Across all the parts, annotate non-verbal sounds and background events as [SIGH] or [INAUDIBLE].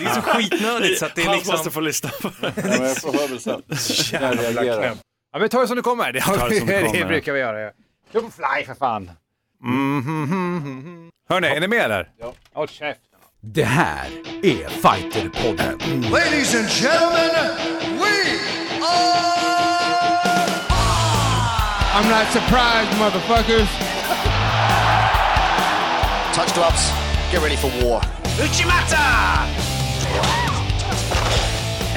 Det är så skitnödigt så att det är liksom... måste få lyssna på det. Ja, men jag får höra väl sen. [LAUGHS] Jag reagerar. Ja, vi tar det som det kommer. Det, tar det det [LAUGHS] det brukar vi göra. ja. Jump fly för fan. Mm, Hörni, är ni med eller? Ja. Håll käften. Det här är Fighterpodden. Ladies and gentlemen, we are. I'm not surprised, motherfuckers. Touch gloves. Get ready for war. And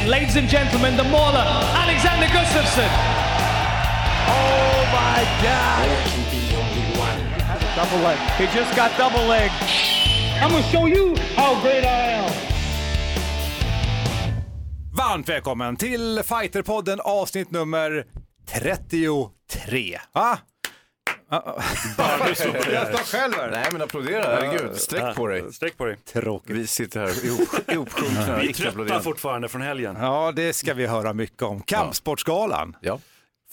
ladies and gentlemen, the mauler, Alexander Gustafsson. Oh my God! Double leg. He just got double leg. I'm gonna show you how great I am. Varmt välkommen till Fighterpodden avsnitt nummer 33. Va? [LAUGHS] Jag står själv här. Nej men applådera, herregud. Sträck på dig. Sträck på dig. Tråkigt. Vi sitter här ihop- [LAUGHS] ihopsjunkna. Vi är trötta fortfarande från helgen. Ja, det ska vi höra mycket om. Kampsportsgalan. Ja.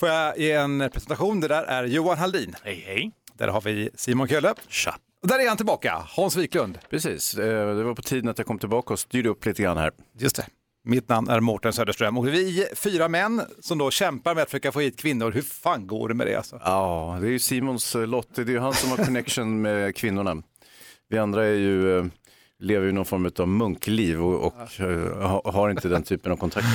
Får jag ge en presentation? Det där är Johan Haldin. Hej hej. Där har vi Simon Kölle. Tja. Och där är han tillbaka, Hans Wiklund. Precis, Eh, det var på tiden att jag kom tillbaka och styrde upp lite grann här. Just det. Mitt namn är Mårten Söderström och vi är fyra män som då kämpar med att försöka få hit kvinnor. Hur fan går det med det alltså? Ja, det är ju Simons eh, lott, det är ju han som har connection med kvinnorna. Vi andra är ju, eh, lever ju någon form av munkliv och, och eh, ha- har inte den typen av kontakt.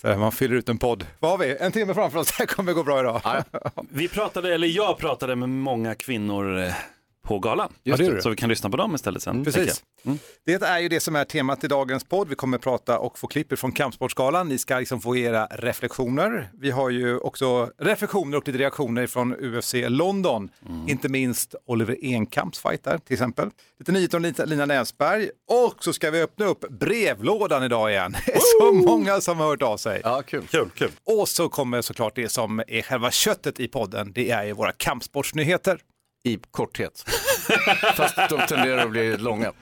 Så man fyller ut en podd. Vad har vi? En timme framför oss. [LAUGHS] Det här kommer gå bra idag. Vi pratade, eller jag pratade med många kvinnor på galan. Just det. Så vi kan lyssna på dem istället sen. tänker Precis. Det är ju det som är temat i dagens podd. Vi kommer prata och få klipp från Kampsportsgalan. Ni ska liksom få era reflektioner. Vi har ju också reflektioner och lite reaktioner från UFC London. Inte minst Oliver Enkamps fight där till exempel. Lite nyheter om Lina- Näsberg. Och så ska vi öppna upp brevlådan idag igen. [LAUGHS] Så många som har hört av sig. Ja, kul. Kul, kul. Och så kommer såklart det som är själva köttet i podden. Det är ju våra kampsportsnyheter. I korthet. [LAUGHS] Fast de tenderar att bli långa.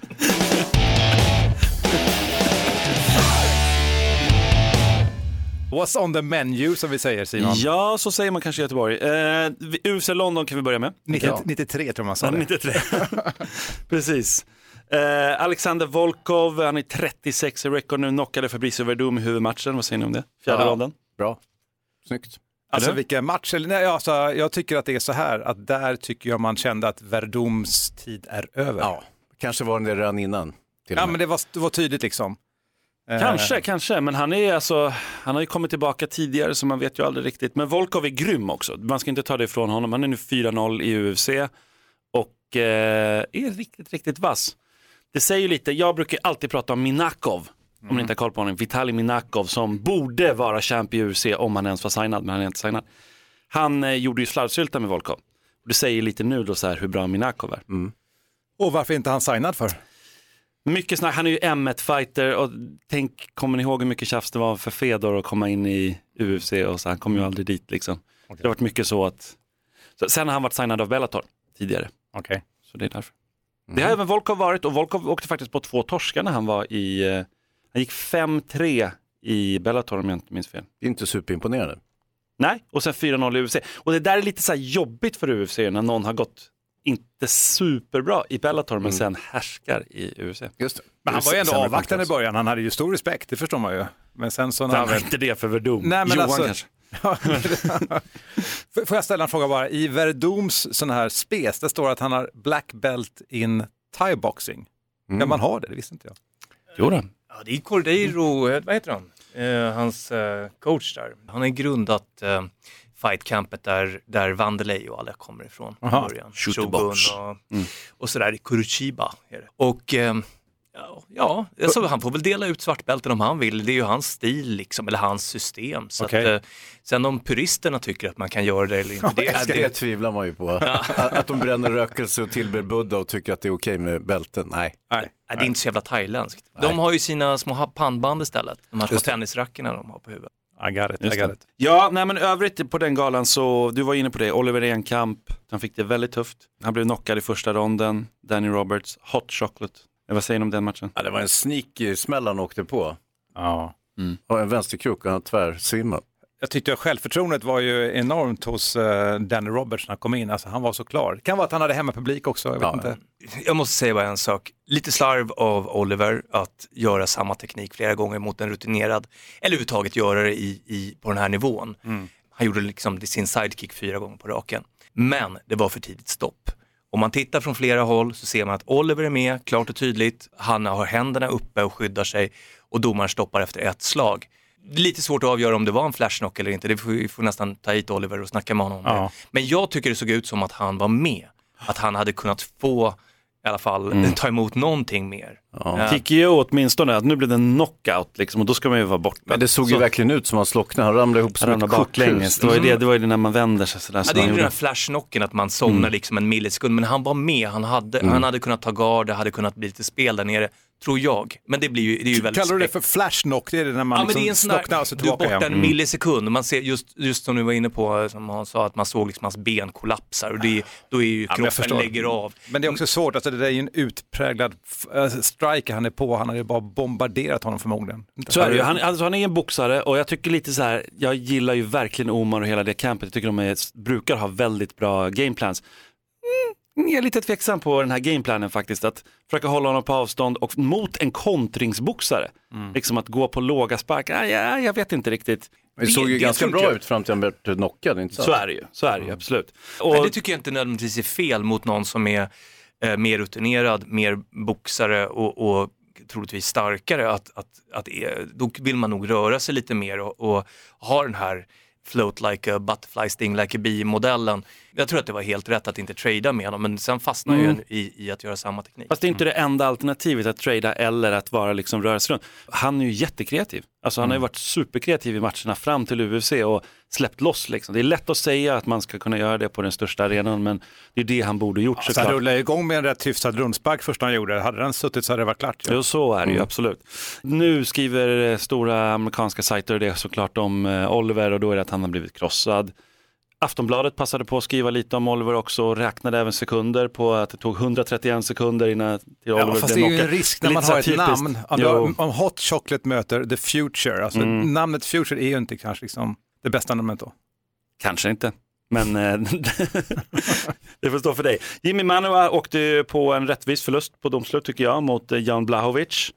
What's on the menu som vi säger Simon? Ja, så säger man kanske i Göteborg. Eh, UFC London kan vi börja med. 90, Ja. 93 tror jag man sa Ja, det. 93. [LAUGHS] Precis. Eh, Alexander Volkov, han är 36 i record nu, knockade Fabricio Verdum i huvudmatchen. Vad säger ni om det? Fjärde Ja. ronden. Bra, snyggt. Alltså Eller? vilken match, eller nej, alltså, jag tycker att det är så här att där tycker jag man kände att Verdums tid är över. Ja, kanske var det redan innan. Ja men det var, det var tydligt liksom. Eh, Kanske, kanske, men han är alltså, han har ju kommit tillbaka tidigare så man vet ju aldrig riktigt. Men Volkov är grym också, man ska inte ta det ifrån honom. Han är nu 4-0 i UFC och eh, är riktigt, riktigt vass. Det säger ju lite, jag brukar alltid prata om Minakov, om ni inte har koll på honom, Vitali Minakov som borde vara champ i UFC om han ens var signad, men han är inte signad. Han eh, gjorde ju slarvsylta med Volkov. Det säger lite nu då så här hur bra Minakov är. Och varför inte han signad för? Mycket snack, han är ju M1-fighter och tänk, kommer ni ihåg hur mycket tjafs det var för Fedor att komma in i UFC och så, han kom ju aldrig dit liksom. Det har varit mycket så att, så, sen har han varit signad av Bellator tidigare, Okej. så det är därför. Det har även Volkov varit och Volkov åkte faktiskt på två torskar när han var i, eh, han gick 5-3 i Bellator om jag inte minns fel. Det är inte superimponerande. Nej, och sen 4-0 i UFC. Och det där är lite så här jobbigt för UFC när någon har gått inte superbra i Bellator men sen härskar i UFC. Just det. Men han var ju ändå avvaktande i början, han hade ju stor respekt, det förstår man ju. Men sen så när Han var inte det för Verdum. Nej, men Johan alltså- kanske. [LAUGHS] [LAUGHS] Får- jag ställa en fråga bara? I Verdums sån här spes, det står att han har black belt in thai-boxing. Kan man ha det? Det visste inte jag. Jo då. Ja, det är Cordeiro, eh, vad heter han? Eh, hans eh, coach där. Han har judat eh, fightcampet där, där Vanderlei och alla kommer ifrån från Aha. början. Shoot the box. och, och sådär i Curitiba. Är det. Och ja, alltså, han får väl dela ut svartbälten om han vill. Det är ju hans stil liksom, eller hans system. Så Okej. att, eh, sen om puristerna tycker att man kan göra det eller inte, det, Ja, det, det tvivlar man ju på. [LAUGHS] Att, att de bränner rökelse och tillber Buddha och tycker att det är okej med bälten. Nej. Nej. Det är inte så jävla thailändskt. De har ju sina små pannband istället, de här små tennisrackorna de har på huvudet. I got it, I got it. Ja, nej men övrigt på den galan så, du var inne på det, Oliver Enkamp, han fick det väldigt tufft. Han blev knockad i första ronden, Danny Roberts, Hot Chocolate. Vad säger ni om den matchen? Ja, det var en sneaky smäll han åkte på. Ja. Och en vänsterkrok och han tvärsvimmade. Jag tyckte att självförtroendet var ju enormt hos eh, Danny Roberts när han kom in. Alltså, han var så klar. Det kan vara att han hade hemmapublik också. Jag vet Ja, inte. Jag måste säga bara en sak. Lite slarv av Oliver att göra samma teknik flera gånger mot en rutinerad, eller överhuvudtaget göra det i, i, på den här nivån. Han gjorde liksom sin sidekick fyra gånger på raken. Men det var för tidigt stopp. Om man tittar från flera håll så ser man att Oliver är med, klart och tydligt. Han har händerna uppe och skyddar sig och domaren stoppar efter ett slag. Lite svårt att avgöra om det var en flashknock eller inte. Det får, vi får nästan ta hit Oliver och snacka med honom om Ja. det. Men jag tycker det såg ut som att han var med. Att han hade kunnat få i alla fall ta emot någonting mer. Ja. Tycker ju åtminstone att nu blev det en knockout liksom, och då ska man ju vara borta. Men det såg ju Så- verkligen ut som att han slocknade, han ramlade ihop som ramlar ett korthus. baklänges. Det var, ju det, det var ju det när man vänder sig sådär. Ja, det är ju den här flashknocken att man somnar liksom en millisekund, men han var med, han hade, han hade kunnat ta gard, det hade kunnat bli lite spel där nere, tror jag. Men det blir ju, det är ju väldigt Kallar du det för flashknock? Det är det när man Ja, liksom slocknar och så du är tillbaka borta en millisekund, man ser just, just som du var inne på, som han sa, att man såg liksom hans ben kollapsar och det, då är ju kroppen förstår. lägger av. Men det är också svårt, alltså det där är ju en utpräglad äh, striker han är på, han hade ju bara bombarderat honom förmodligen. Så är det ju. Han, alltså, han är en boxare och jag tycker lite så här, jag gillar ju verkligen Omar och hela det campet. Jag tycker de är, brukar ha väldigt bra gameplans. Mm, jag är lite tveksam på den här gameplanen faktiskt, att försöka hålla honom på avstånd och mot en kontringsboxare. Liksom att gå på låga sparkar, ja, ja, jag vet inte riktigt. Det såg ju ganska bra jag. ut fram till han blev knockad, inte Så är det ju, så är det ju absolut. Och, Men det tycker jag inte nödvändigtvis är fel mot någon som är eh, mer rutinerad, mer boxare och, och troligtvis starkare. Att, att, att, eh, då vill man nog röra sig lite mer och, och ha den här float like a butterfly, sting like a bee modellen. Jag tror att det var helt rätt att inte trada med honom, men sen fastnar ju en i, i att göra samma teknik. Fast det är inte det enda alternativet att trada eller att vara liksom rörelse runt. Han är ju jättekreativ. Alltså han har ju varit superkreativ i matcherna fram till UFC och släppt loss liksom. Det är lätt att säga att man ska kunna göra det på den största arenan men det är det han borde gjort han såklart. rullade igång med en rätt hyfsad rundspark första han gjorde. Hade den suttit så hade det varit klart. Ja. Jo, så är det ju absolut. Nu skriver eh, stora amerikanska sajter det såklart om eh, Oliver och då är det att han har blivit krossad. Aftonbladet passade på att skriva lite om Oliver också och räknade även sekunder på att det tog 131 sekunder innan till Oliver Ja, fast det blev är ju en risk Det är när man har ett namn. Om, om Hot Chocolate möter The Future, alltså Mm. namnet Future är ju inte kanske liksom det bästa namnet då. Kanske inte. Men eh, [LAUGHS] det får stå för dig. Jimmy Manua åkte på en rättvis förlust på domslut tycker jag mot eh, Jan Blahovic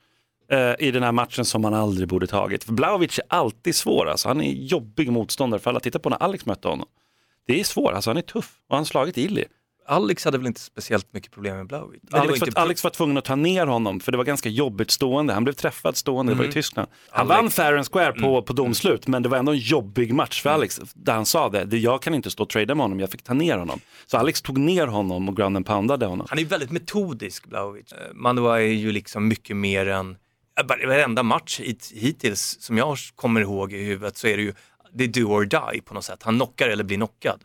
eh, i den här matchen som han aldrig borde tagit. Blahovic är alltid svår, alltså. han är jobbig motståndare för alla. Titta på när Alex mötte honom. Det är svårt, alltså han är tuff och han har slagit Illy. Alex hade väl inte speciellt mycket problem med var Alex, inte var, Alex var tvungen att ta ner honom för det var ganska jobbigt stående. Han blev träffad stående, det var i Tyskland. Han Alex- vann fair and square på, på domslut men det var ändå en jobbig match för Alex där han sa det. Jag kan inte stå och trada med honom, jag fick ta ner honom. Så Alex tog ner honom och ground and poundade honom. Han är väldigt metodisk, Blaovic. Eh, Manua är ju liksom mycket mer än, eh, var- varenda match hit, hittills som jag kommer ihåg i huvudet så är det ju, det är do or die på något sätt. Han knockar eller blir knockad.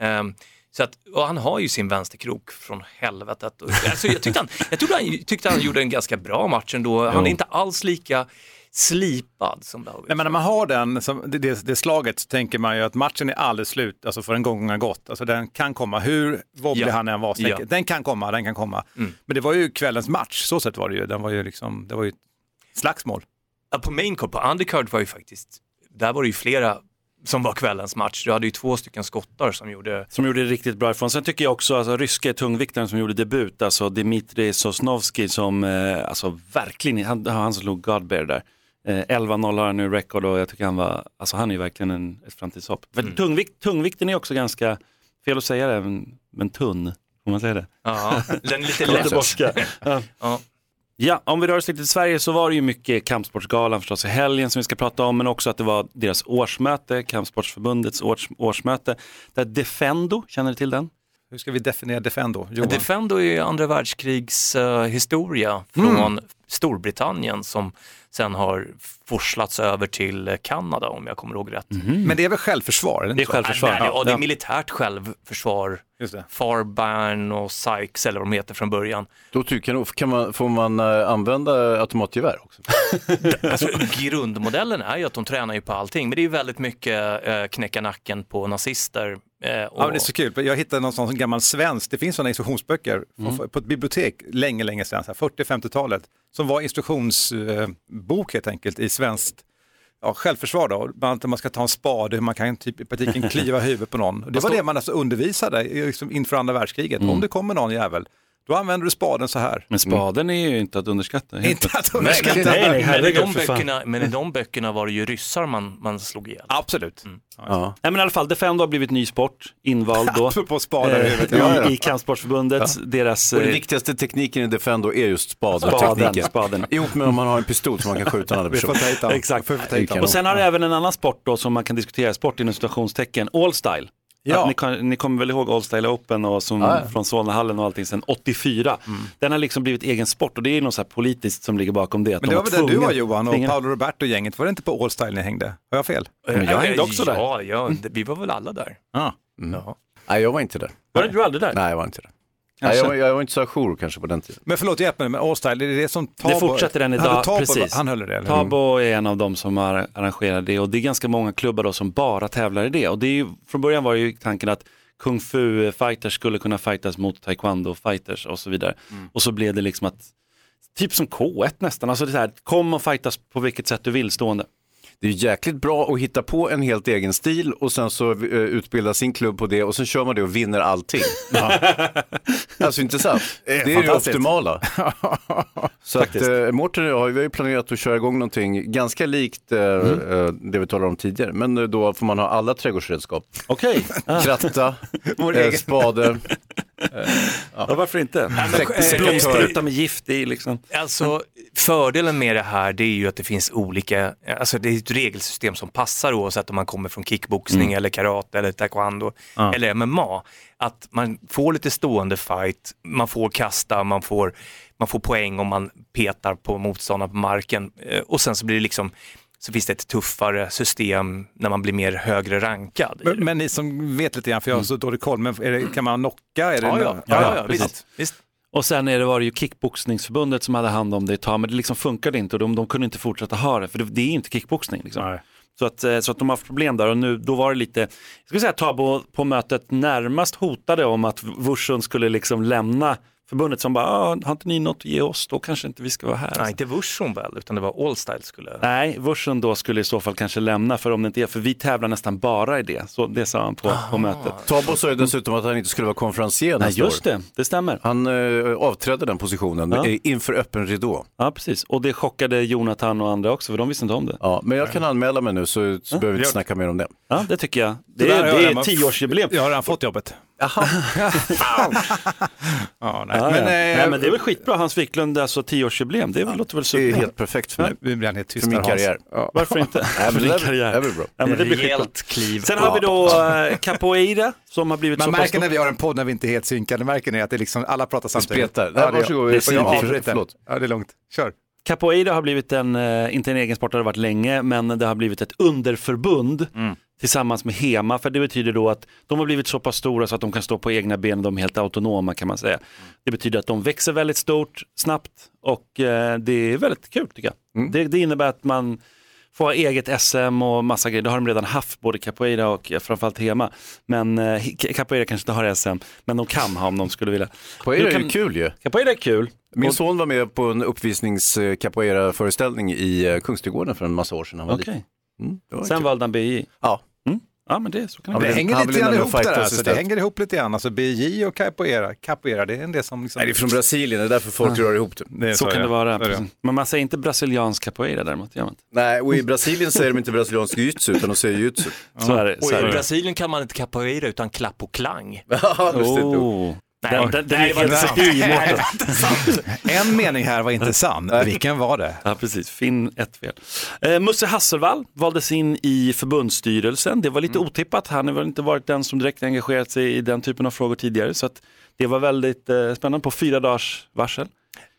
Ehm, så att, han har ju sin vänsterkrok från helvetet. Alltså jag tyckte han, jag tyckte han, tyckte han gjorde en ganska bra match ändå. Han är inte alls lika slipad som Blaovic. Nej, men när man har den, det, det, det slaget, så tänker man ju att matchen är aldrig slut, alltså för en gång har gått. Alltså den kan komma, hur wobblig Ja. han än var, så Ja. den kan komma, den kan komma. Men det var ju kvällens match, så sett var det ju. Den var ju liksom, det var ju ett slagsmål. Ja, på main card, på undercard var ju faktiskt, där var det ju flera som var kvällens match. Du hade ju två stycken skottar som gjorde Som gjorde det riktigt bra ifrån. Sen tycker jag också, alltså ryske tungviktaren som gjorde debut, alltså Dmitrij Sosnovski som, eh, alltså verkligen, han, han slog Godbear där. Eh, 11-0 har han nu record och jag tycker han var, alltså han är ju verkligen en, ett framtidshopp. För tungvikt, tungvikten är också ganska, fel att säga det, men, men tunn. Får man säga det? Ja, den är lite lätt. [LAUGHS] Ja. Ja. Ja, om vi rör oss lite till Sverige så var det ju mycket Kampsportsgalan förstås i helgen som vi ska prata om, men också att det var deras årsmöte, Kampsportsförbundets års, årsmöte, där Defendo, känner du till den? Hur ska vi definiera Defendo? Johan? Defendo är ju andra världskrigs eh, historia från Storbritannien som sen har forslats över till eh, Kanada om jag kommer ihåg rätt. Men det är väl självförsvar? Eller Det är självförsvar. Nej, ja, det är militärt självförsvar. Just det. Farban och Sykes eller vad de heter från början. Då tycker jag, kan man, får man eh, använda automatgevär också? [LAUGHS] Alltså, grundmodellen är ju att de tränar ju på allting, men det är ju väldigt mycket eh, knäcka nacken på nazister. Eh, och, Ja, men det är så kul. Jag hittade någon sån gammal svensk, det finns sådana instruktionsböcker från- på ett bibliotek länge, länge sedan, så här 40-50-talet, som var instruktionsbok helt enkelt i svenskt ja, självförsvar då, bland annat man ska ta en spade, hur man kan typ i praktiken [LAUGHS] kliva huvudet på någon. Det var det man alltså undervisade liksom inför andra världskriget. Om det kommer någon jävel, då använder du spaden så här. Men spaden är ju inte att underskatta. Inte att underskatta. Nej, nej, Men i, de böckerna, men i de böckerna var det ju ryssar man, man slog ihjäl. Absolut. Ja. Nej men i alla fall, Defendo har blivit ny sport, invald då. [LAUGHS] Apropå spadar eh, i, I Kampsportsförbundet, deras Och den eh, viktigaste tekniken i Defendo är just spaden. spadentekniken. spaden. Ihop med om man har en pistol som man kan skjuta en annan [LAUGHS] person. Exakt. Och sen har det även en annan sport då som man kan diskutera, sport inom situationstecken, All Style. Ja. Ni, kan, ni kommer väl ihåg All Style Open och som, Ja, ja. från Solnahallen och allting sedan 84. Den har liksom blivit egen sport och det är något så här politiskt som ligger bakom det. Men de det var väl där du var Johan och tvingade- Paolo Roberto-gänget, var det inte på All Style ni hängde? Har jag fel? Men jag hängde också där. Ja, vi var väl alla där. Ja. Ja. Nej, jag var inte där. Var det du aldrig där? Nej, jag var inte där. Nej, jag, var, jag var inte så ajour kanske på den tiden. Men förlåt, hjälp mig, men All Style, är det det som Tabo... Det fortsätter än idag, Tabo- precis. Han höll det? Eller? Tabo är en av de som har arrangerat det och det är ganska många klubbar då som bara tävlar i det. Och det är ju, från början var ju tanken att kung fu fighters skulle kunna fightas mot taekwondo fighters och så vidare. Och så blev det liksom att, typ som K1 nästan, alltså det är så här, kom och fightas på vilket sätt du vill stående. Det är jäkligt bra att hitta på en helt egen stil och sen så eh, utbilda sin klubb på det och sen kör man det och vinner allting. [LAUGHS] Alltså inte sant? Det är, det fantastiskt. optimala. [LAUGHS] så att eh, Mårten och jag har ju planerat att köra igång någonting ganska likt eh, eh, det vi talade om tidigare. Men eh, då får man ha alla trädgårdsredskap. Okej, ah, Kratta, [LAUGHS] eh, spade. Ja, varför inte? eh, Blomspruta med gift i liksom. Alltså fördelen med det här det är ju att det finns olika, alltså det är ett regelsystem som passar oavsett om man kommer från kickboxning eller karate eller taekwondo eller MMA. Att man får lite stående fight, man får kasta, man får, man får poäng om man petar på motståndaren på marken Eh, och sen så blir det liksom så finns det ett tuffare system när man blir mer högre rankad. Men, men ni som vet lite grann, för jag har så dålig koll, men är det, kan man knocka? Är det ja, ja, ja, ja, visst, visst. Och sen är det, var det ju kickboxningsförbundet som hade hand om det ett tag, men det liksom funkade inte och de, de kunde inte fortsätta ha det, för det, det är inte kickboxning. Liksom. Nej. Så, att, eh, så att de har haft problem där och nu, då var det lite, jag skulle säga Tabo på mötet närmast hotade om att Wursun skulle liksom lämna förbundet som bara, ah, har inte ni något att ge oss, då kanske inte vi ska vara här. Nej, inte Wursun väl, utan det var Allstyle skulle... Nej, Wursun då skulle i så fall kanske lämna för om det inte är, för vi tävlar nästan bara i det. Så det sa han på, på mötet. Tabo sa ju dessutom att han inte skulle vara konferencier Nej, nästa just år. det, det stämmer. Han eh, avträdde den positionen Ja. inför öppen ridå. Ja, precis. Och det chockade Jonathan och andra också, för de visste inte om det. Ja, men jag kan anmäla mig nu så, så behöver vi inte det. snacka mer om det. Ja, det tycker jag. Det, är, det jag är tioårsjubileum. Jag har redan fått jobbet. Ja, nej. Ja, men, ja. eh, Nej, men det är väl skitbra, Hans Wiklund, alltså tioårsjubileum, det låter väl Det är super. helt perfekt för mig. Nu blir han helt tyst För min karriär. Ja. Varför inte? Nej, För men din det, är, karriär. det bra. Ja, men det blir. Rejält kliv. Sen har vi då eh, capoeira som har blivit Man så märker när vi har en podd när vi inte är helt synkade, märker ni att det liksom, alla pratar samtidigt? spretar. Ja, det, varsågod. det, Det jag avbryter. Ja, det är lugnt. Kör. Capoeira har blivit en, eh, inte en egen sport, det har det varit länge, men det har blivit ett underförbund Mm. Tillsammans med HEMA, för det betyder då att de har blivit så pass stora så att de kan stå på egna ben, de är helt autonoma kan man säga. Det betyder att de växer väldigt stort, snabbt och eh, det är väldigt kul tycker jag. Mm. Det, det innebär att man får ha eget SM och massa grejer, det har de redan haft, både capoeira och framförallt HEMA. Men eh, capoeira kanske inte har SM, men de kan ha om de skulle vilja. Är det kan- ju kul ju. Capoeira är kul. Min son var med på en uppvisnings eh, capoeira-föreställning i Kungsträdgården för en massa år sedan. Han var Okej. liten. Mm, det Sen kul. valde han BI. Ja. Ja men det så kan det Ja. Det vill- hänger lite grann ihop där, alltså. det hänger ihop lite grann. Alltså BJ och capoeira. Capoeira, det är en del som liksom... Nej, det är från Brasilien, det är därför folk rör ihop det. Det är Så kan det vara. Så det. Men man säger inte brasiliansk capoeira däremot. Gör man inte. Nej, och i Brasilien säger de inte brasiliansk jujutsu utan de säger jujutsu. Så är det. Och Så är i det. Brasilien kan man inte capoeira utan klapp och klang. [LAUGHS] Ja, nog. Oh. Nej, Den, den, nej, är det var helt inte sant. En mening här var inte sann. Vilken var det? Ja, precis. Finn ett fel. Eh, Musse Hasselvall valdes in i förbundsstyrelsen. Det var lite otippat. Han har väl inte varit den som direkt engagerat sig i den typen av frågor tidigare. Så att det var väldigt eh, spännande på fyra dagars varsel.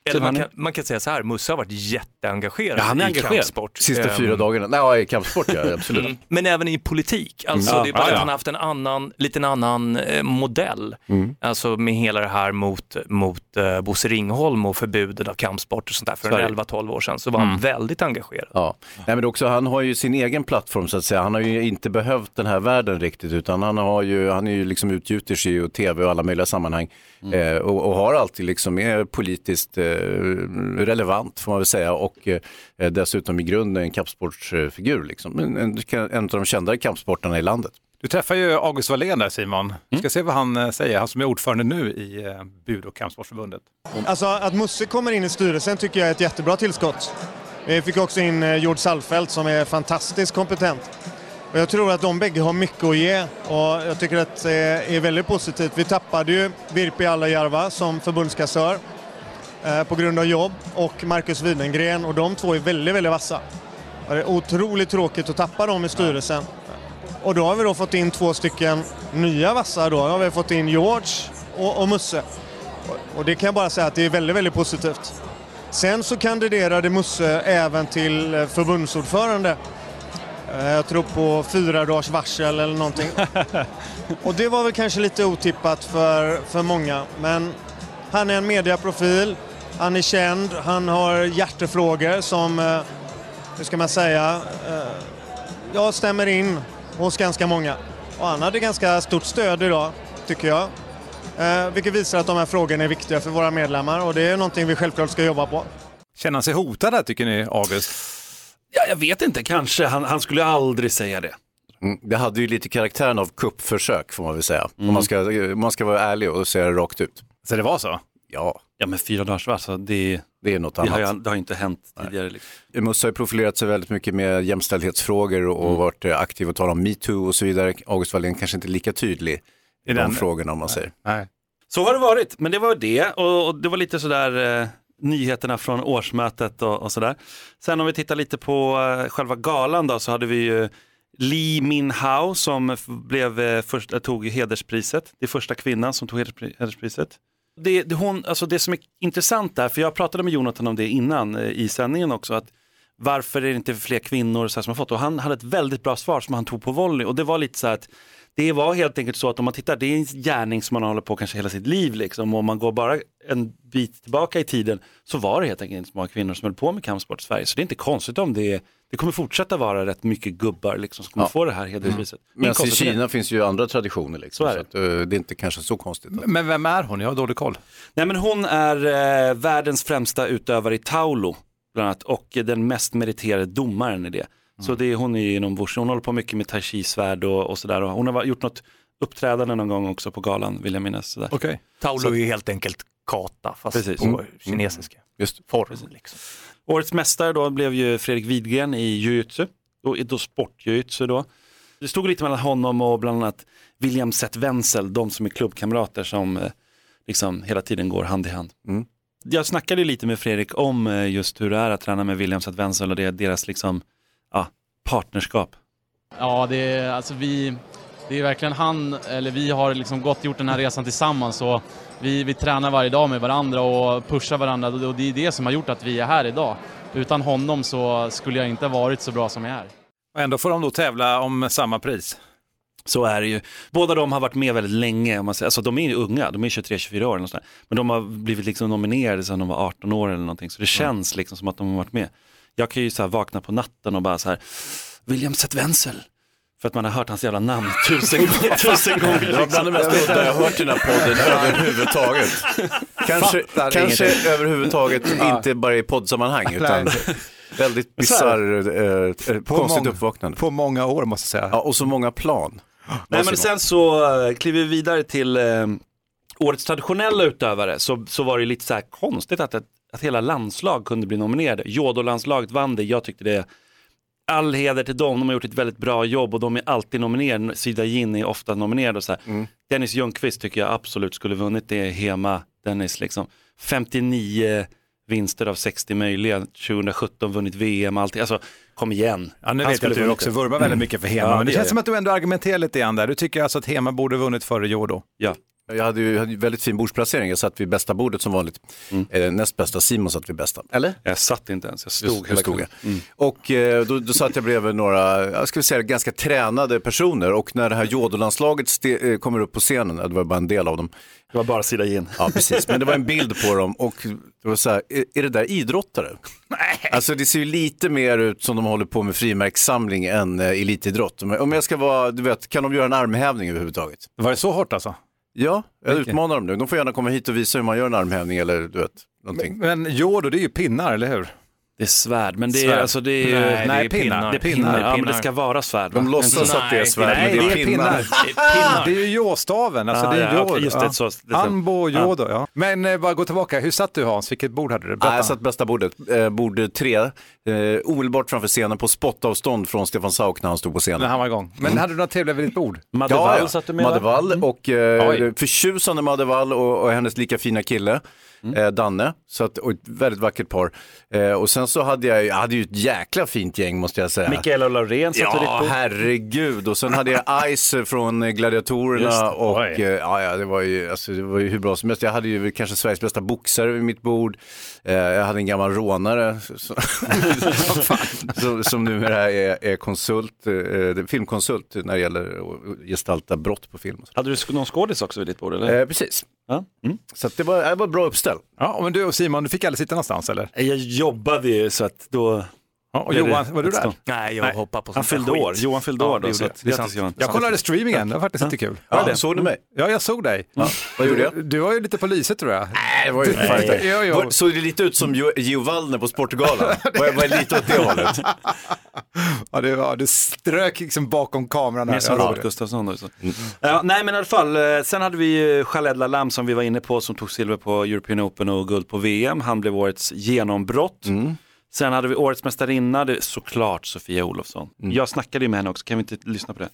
Eller man kan, man kan säga så här, Musse har varit jätteengagerad Ja, han är i engagerad. kampsport. Sista Ehm, fyra dagarna. Nej, i kampsport ja, [LAUGHS] absolut. Mm. Men även i politik. Alltså, Mm. det är bara ja, att ja. han har haft en annan, liten annan eh, modell. Mm. Alltså med hela det här mot, mot eh, Bosse Ringholm och förbudet av kampsport och sånt där för Sverige. en 11-12 år sedan så var han väldigt engagerad. Ja. Nej, men också, han har ju sin egen plattform så att säga. Han har ju inte behövt den här världen riktigt utan han, har ju, han är ju liksom utgjuter sig i tv och alla möjliga sammanhang eh, och, och har alltid liksom är politiskt eh, relevant får man väl säga och eh, dessutom i grunden en kampsportsfigur. Liksom. En, en, en av de kändare kampsportarna i landet. Du träffar ju August Wallén där Simon. Vi ska se vad han eh, säger, han som är ordförande nu i eh, Bud och kampsportsförbundet. Alltså att Musse kommer in i styrelsen tycker jag är ett jättebra tillskott. Vi fick också in eh, George Salfelt som är fantastiskt kompetent. Och jag tror att de bägge har mycket att ge och jag tycker att det är väldigt positivt. Vi tappade ju Virpi Alajärva som förbundskassör eh, på grund av jobb och Marcus Widengren och de två är väldigt, väldigt vassa. Och det är otroligt tråkigt att tappa dem i styrelsen. Och då har vi då fått in två stycken nya vassa då. Då har vi fått in George och, och Musse. Och, och det kan jag bara säga att det är väldigt, väldigt positivt. Sen så kandiderade Musse även till eh, förbundsordförande. Eh, Jag tror på fyra dagars varsel eller någonting. [LAUGHS] Och det var väl kanske lite otippat för, för många. Men han är en mediaprofil, han är känd, han har hjärtefrågor som, eh, hur ska man säga, eh, ja, stämmer in hos ganska många. Och han hade ganska stort stöd idag, tycker jag. Eh, vilket visar att de här frågorna är viktiga för våra medlemmar och det är någonting vi självklart ska jobba på. Känner han sig hotad där tycker ni, August? Ja, jag vet inte, kanske. Han, han skulle aldrig säga det. Mm, det hade ju lite karaktären av kuppförsök får man väl säga. Om man ska, om man ska vara ärlig och säga det rakt ut. Så det var så? Ja, Ja, men fyra dagars varsel, det, det är något det, annat. har, ju- det har inte hänt tidigare. Liksom. Musse har ju profilerat sig väldigt mycket med jämställdhetsfrågor och Mm. varit eh, aktiv och talat om metoo och så vidare. August Wallén kanske inte lika tydlig i de den- frågorna om man säger. Nej. Så har det varit, men det var det och, och det var lite sådär eh, nyheterna från årsmötet och, och sådär. Sen om vi tittar lite på eh, själva galan då så hade vi ju Lee Min Hao som blev, eh, först, eh, tog hederspriset. Det är första kvinnan som tog hederspriset. Det, det, hon, alltså det som är intressant där, för jag pratade med Jonathan om det innan i sändningen också, att varför är det inte fler kvinnor så här som har fått? Och han hade ett väldigt bra svar som han tog på volley och det var lite så här att det var helt enkelt så att om man tittar, det är en gärning som man håller på kanske hela sitt liv liksom och om man går bara en bit tillbaka i tiden så var det helt enkelt inte så många kvinnor som höll på med kampsport i Sverige. Så det är inte konstigt om det är, det kommer fortsätta vara rätt mycket gubbar liksom som kommer Ja. få det här hederspriset. Är Men i med det. Kina finns ju andra traditioner liksom, Så så, är att, eh, det är inte kanske så konstigt. Men vem är hon? Jag har dålig koll. Nej men hon är eh, världens främsta utövare i Taulo bland annat och den mest meriterade domaren i det. Så det är hon är inom Wushu, hon håller på mycket med tai chi-svärd och, och sådär och hon har gjort något uppträdande någon gång också på galan vill jag minnas. Sådär. Okej. Taulo är ju helt enkelt kata fast Precis. på Mm. kinesiska Just. form. Liksom. Årets mästare då blev ju Fredrik Widgren i jujutsu, då, då sportjujutsu då. Det stod lite mellan honom och bland annat William Seth Wenzel, de som är klubbkamrater som eh, liksom hela tiden går hand i hand. Mm. Jag snackade lite med Fredrik om eh, just hur det är att träna med William Seth Wenzel och det, deras liksom, partnerskap. Ja, det är, alltså vi, det är verkligen han, eller vi har liksom gått gjort den här resan tillsammans och vi, vi tränar varje dag med varandra och pushar varandra och det är det som har gjort att vi är här idag. Utan honom så skulle jag inte ha varit så bra som jag är. Och ändå får de då tävla om samma pris. Så är det ju. Båda de har varit med väldigt länge. Om man säger. Alltså, de är ju unga, de är 23-24 år. Eller något sånt. Men de har blivit liksom nominerade sedan de var 18 år eller någonting. Så det känns liksom som att de har varit med. Jag kan ju så vakna på natten och bara så här, William Seth Wenzel. För att man har hört hans jävla namn tusen, [LAUGHS] tusen gånger. Det var bland det mest udda jag har hört i den här podden överhuvudtaget. Kanske, Fattar kanske överhuvudtaget inte bara i poddsammanhang utan väldigt bisarr, eh, eh, konstigt många- uppvaknande. På många år måste jag säga. Ja, och så många plan. Nej men sen så eh, kliver vi vidare till eh, årets traditionella utövare. Så, så var det lite så här konstigt att, ett, att hela landslag kunde bli nominerade. Jodo-landslaget vann det, jag tyckte det all heder till dem, de har gjort ett väldigt bra jobb och de är alltid nominerade. Sida Jin är ofta nominerad och så här. Dennis Ljungqvist tycker jag absolut skulle vunnit det Hema Dennis liksom. 59 vinster av 60 möjliga, 2017 vunnit VM, allting. Alltså kom igen. Ja, nu Han vet jag att du också vurmar väldigt mycket för Hema, Ja, men det det känns som att du ändå argumenterar lite grann där. Du tycker alltså att Hema borde vunnit före Jodo. Ja. Jag hade ju hade ju väldigt fin bordsplacering, jag satt vid bästa bordet som vanligt. Eh, näst bästa, Simon satt vid bästa. Eller? Jag satt inte ens, jag stod Just- hela stod kvällen. jag. Och eh, då, då satt jag bredvid några, jag skulle säga ganska tränade personer och när det här jodolandslaget ste- eh, kommer upp på scenen, ja, det var bara en del av dem, Det var bara Sida Jin. Ja, precis. Men det var en bild på dem och det var så här, är, är det där idrottare? Nej. Alltså det ser ju lite mer ut som de håller på med frimärkssamling än eh, elitidrott. Om jag- Om jag ska vara, du vet, kan de göra en armhävning överhuvudtaget? Var det så hårt alltså? Ja, jag Vilket? utmanar dem nu. De får gärna komma hit och visa hur man gör en armhävning eller du vet, någonting. Men jodo, det är ju pinnar, eller hur? Det är svärd, men det är, Svärd. alltså, det är ju... Nej, det är Nej, pinnar. pinnar. det är pinnar. Ja, men pinnar. det ska vara svärd. De va? låtsas att det är Nej, svärd, Nej, men det är pinnar. pinnar. Det är ju jåstaven, alltså Ah, det är ja, okej, just det, så- det- Anbo, jodo, ja. Men eh, bara gå tillbaka, hur satt du Hans? Vilket bord hade du? Nej, Berätta. jag satt bästa bordet, eh, bord tre, eh, omedelbart framför scenen på spottavstånd från Stefan Sauk när han stod på scenen. när han var igång. Men hade du något trevligt vid ditt bord? Madde Ja, Wall ja. satt du med? Madde Wall och eh, förtjusande Madde Wall och, och hennes lika fina kille. Eh, Danne, så att, och ett väldigt vackert par. Eh, och sen så hade jag, jag hade ju ett jäkla fint gäng måste jag säga. Mikaela och Laurén satt Ja, herregud. Och sen hade jag [LAUGHS] Ice från Gladiatorerna och eh, ja, det, var ju, alltså, det var ju hur bra som helst. Jag hade ju kanske Sveriges bästa boxare vid mitt bord. Eh, jag hade en gammal rånare [LAUGHS] som, som, som numera är, är konsult, eh, filmkonsult när det gäller att gestalta brott på film. Hade du någon skådis också vid ditt bord eller? Eh, precis. Ja. Mm. Så att det, var, det var bra uppställ. Ja, men du och Simon, du fick aldrig sitta någonstans eller? Jag jobbade ju så att då... Ja, och Johan, var du där? Nej, jag Nej. hoppar på Han sånt där fyllde år. Johan fyllde år då. Så jag. Jag kollade streamingen, det var faktiskt lite kul. Ja, såg du mig? Ja, jag såg dig. Vad gjorde jag? Du, var ju lite på lyset tror jag. Nej, det var ju. Var- Såg det lite ut som Gio Wallner på Sportgalan? [LAUGHS] Var jag var lite åt det hållet? Ja, det var, du strök liksom bakom kameran. Mer som Robert Gustafsson då. Ja, nej men i alla fall, eh, sen hade vi Khaled Lalam som vi var inne på som tog silver på European Open och guld på VM. Han blev årets genombrott. Sen hade vi årets mästarinna, det är såklart Sofia Olofsson. Jag snackade ju med henne också, kan vi inte lyssna på det?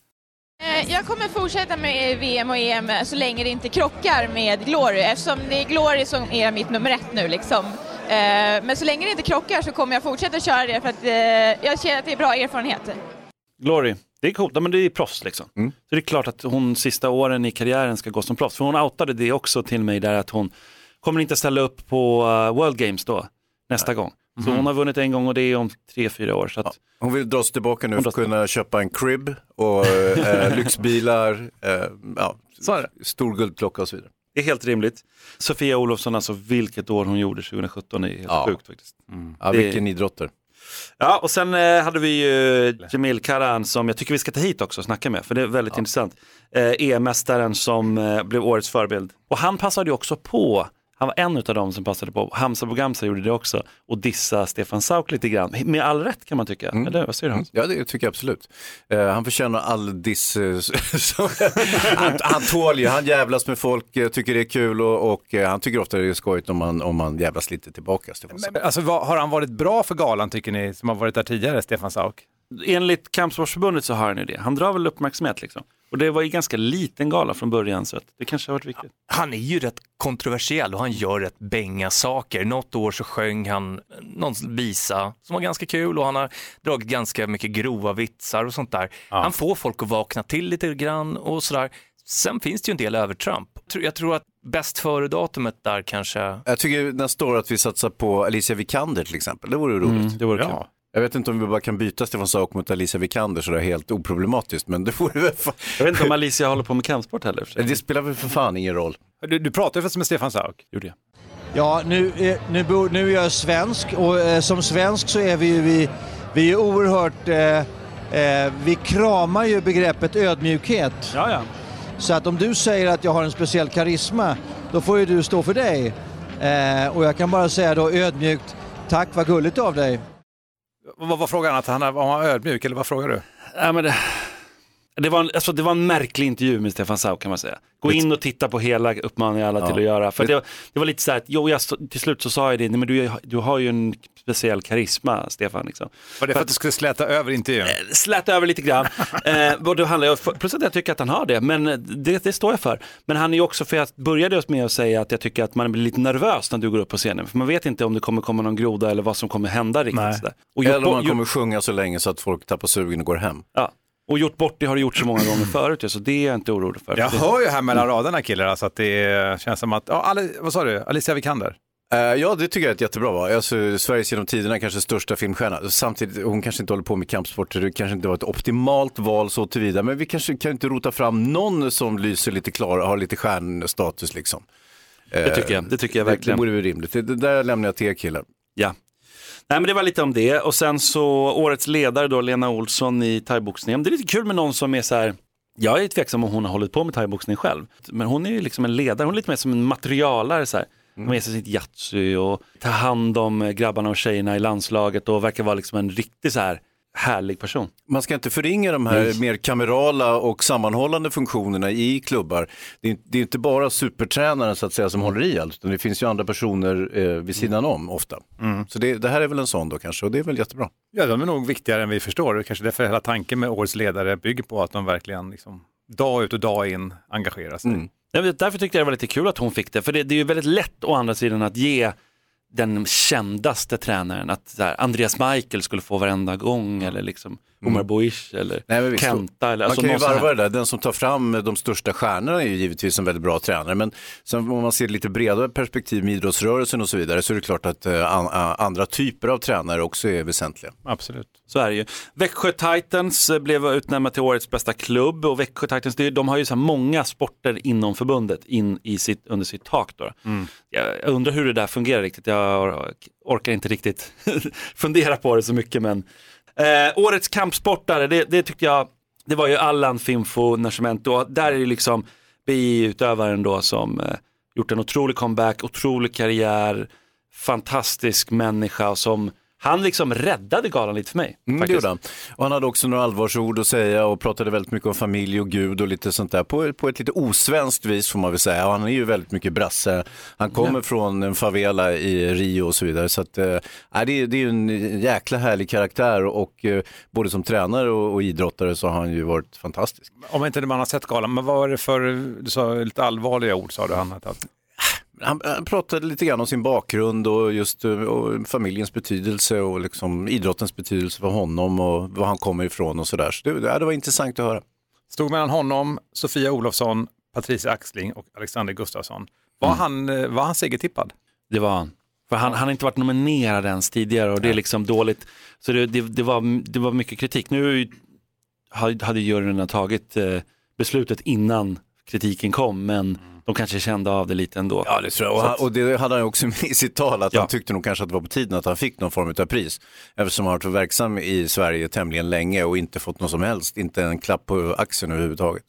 Eh, Jag kommer fortsätta med VM och EM så länge det inte krockar med Glory eftersom det är Glory som är mitt nummer ett nu liksom. Eh, Men så länge det inte krockar så kommer jag fortsätta köra det för att eh, jag känner att det är bra erfarenheter. Glory, det är coolt, men det är proffs liksom. Så det är klart att hon sista åren i karriären ska gå som proffs. För hon outade det också till mig där att hon kommer inte ställa upp på eh, World Games då, nästa gång. Så hon har vunnit en gång och det är om tre, fyra år. Så att, Hon vill dra sig tillbaka nu för att kunna köpa en crib och eh, [LAUGHS] lyxbilar, eh, ja, det. stor guldklocka och så vidare. Det är helt rimligt. Sofia Olofsson, alltså vilket år hon gjorde 2017 är helt Ja. sjukt faktiskt. Ja, Det- vilken idrottare. Ja, och sen eh, hade vi ju Jamil Karan som jag tycker vi ska ta hit också och snacka med, för det är väldigt intressant. Eh, EM-mästaren som eh, blev årets förebild. Och han passade ju också på, han var en av dem som passade på, Hamza Bogamsa gjorde det också, och dissa Stefan Sauk lite grann. Med all rätt kan man tycka, eller vad säger du Hans? Ja, det tycker jag absolut. Eh, han förtjänar all diss. eh, [LAUGHS] han, han tål ju, han jävlas med folk, eh, tycker det är kul och, och han tycker ofta det är skojigt om man, om man jävlas lite tillbaka. Stefan Sauk. Men, alltså, vad, har han varit bra för galan tycker ni, som har varit där tidigare, Stefan Sauk? Enligt Kampsportsförbundet så har han ju det. Han drar väl uppmärksamhet liksom. Och det var ju ganska liten gala från början så att det kanske har varit viktigt. Han är ju rätt kontroversiell och han gör rätt bänga saker. Något år så sjöng han någon visa som var ganska kul och han har dragit ganska mycket grova vitsar och sånt där. Han får folk att vakna till lite grann och sådär. Sen finns det ju en del övertramp. Jag tror att bäst före-datumet där kanske Jag tycker nästa år att vi satsar på Alicia Vikander till exempel, det vore roligt. Mm, Det vore kul. Ja. Jag vet inte om vi bara kan byta Stefan Sauk mot Alicia Vikander sådär helt oproblematiskt, men det vore väl fan... Jag vet inte om Alicia håller på med kampsport heller. Det spelar väl för fan ingen roll. Du, du pratar ju faktiskt med Stefan Sauk. Gjorde jag. Ja, nu, eh, nu, nu är jag svensk och eh, som svensk så är vi ju vi, vi är oerhört... Eh, eh, vi kramar ju begreppet ödmjukhet. Ja, ja. Så att om du säger att jag har en speciell karisma, då får ju du stå för dig. Eh, och jag kan bara säga då ödmjukt, tack vad gulligt av dig. Vad var frågan? Att han var han ödmjuk, eller vad frågar du? Ja, men det, det, var en, alltså, det var en märklig intervju med Stefan Sauk kan man säga. Gå in och titta på hela uppmaningen alla till att göra. För det, det var lite så här, att, jo, jag, till slut så sa jag det, nej, men du, du har ju en speciell karisma Stefan. Liksom. Var det för att du skulle släta över intervjun? Släta över lite grann. [LAUGHS] eh, och då handlar jag, plus att jag tycker att han har det, men det, det står jag för. Men han är också, för jag började just med att säga att jag tycker att man blir lite nervös när du går upp på scenen. För man vet inte om det kommer komma någon groda eller vad som kommer hända riktigt. Och Eller om man kommer sjunga så länge så att folk tappar sugen och går hem. Ja. Och gjort bort det har du gjort så många gånger förut, så det är jag inte orolig för. Jag hör ju här mellan raderna killar, alltså att det känns som att, ja, Ali, vad sa du, Alicia Vikander? Eh, ja, det tycker jag är ett jättebra val. Alltså, Sveriges genom tiderna kanske största filmstjärna. Samtidigt, hon kanske inte håller på med kampsporter, det kanske inte var ett optimalt val så tillvida, men vi kanske kan inte rota fram någon som lyser lite klar och har lite stjärnstatus liksom. det tycker jag, det tycker jag Det, det verkligen. borde väl rimligt. Det, det där lämnar jag till er killar. Ja. Nej men det var lite om det och sen så årets ledare då, Lena Olsson i thaiboxningen. Det är lite kul med någon som är så här, jag är tveksam om hon har hållit på med thaiboxning själv, men hon är ju liksom en ledare, hon är lite mer som en materialare så här. Har med sig sitt Yatzy och tar hand om eh, grabbarna och tjejerna i landslaget och verkar vara liksom en riktigt så här härlig person. Man ska inte förringa de här Nej. mer kamerala och sammanhållande funktionerna i klubbar. Det är, det är inte bara supertränaren så att säga som håller i allt, utan det finns ju andra personer eh, vid sidan om ofta. Så det, det här är väl en sån då kanske och det är väl jättebra. Ja, de är nog viktigare än vi förstår. Det Kanske därför hela tanken med årets ledare bygger på att de verkligen liksom, dag ut och dag in engagerar sig. Därför tyckte jag det var lite kul att hon fick det, för det, det är ju väldigt lätt å andra sidan att ge den kändaste tränaren, att här, Andreas Michael skulle få varenda gång eller liksom Omar Boish eller Mm. Nej, men visst, Kenta. Eller, Man alltså kan ju varva det där. Den som tar fram de största stjärnorna är ju givetvis en väldigt bra tränare. Men sen om man ser lite bredare perspektiv med idrottsrörelsen och så vidare så är det klart att a- andra typer av tränare också är väsentliga. Absolut. Så är det ju. Växjö Titans eh, blev utnämnda till årets bästa klubb och Växjö Titans, de har ju så här många sporter inom förbundet in i sitt, under sitt tak. Då. Jag jag undrar hur det där fungerar riktigt. Jag orkar inte riktigt [LAUGHS] fundera på det så mycket. Men eh, årets kampsportare, det, det tyckte jag, det var ju Allan Finfo Nascimento. Där är det liksom BI-utövaren då som eh, gjort en otrolig comeback, otrolig karriär, fantastisk människa och som han liksom räddade galan lite för mig. Mm, det gjorde han. Och han hade också några allvarsord att säga och pratade väldigt mycket om familj och Gud och lite sånt där på, på ett lite osvenskt vis får man väl säga. Och han är ju väldigt mycket brasse. Han kommer från en favela i Rio och så vidare. Så att, nej, det, är, det är ju en jäkla härlig karaktär och eh, både som tränare och, och idrottare så har han ju varit fantastisk. Om inte man har sett galan, men vad var det för, du sa lite allvarliga ord sa du han. Han, han pratade lite grann om sin bakgrund och just eh, och familjens betydelse och liksom idrottens betydelse för honom och var han kommer ifrån och sådär. Så det, det, var intressant att höra. Stod mellan honom, Sofia Olofsson, Patricia Axling och Alexander Gustafsson. Var, han, eh, var han segertippad? Det var han. För han, han har inte varit nominerad ens tidigare och det är liksom dåligt. Så det, det, det, var, det var mycket kritik. Nu hade juryerna tagit eh, beslutet innan kritiken kom, men de kanske kände av det lite ändå. Ja, det tror jag. Och, han, och det hade han också med i sitt tal, att Ja. han tyckte nog kanske att det var på tiden att han fick någon form av pris. Eftersom han har varit verksam i Sverige tämligen länge och inte fått något som helst, inte en klapp på axeln överhuvudtaget.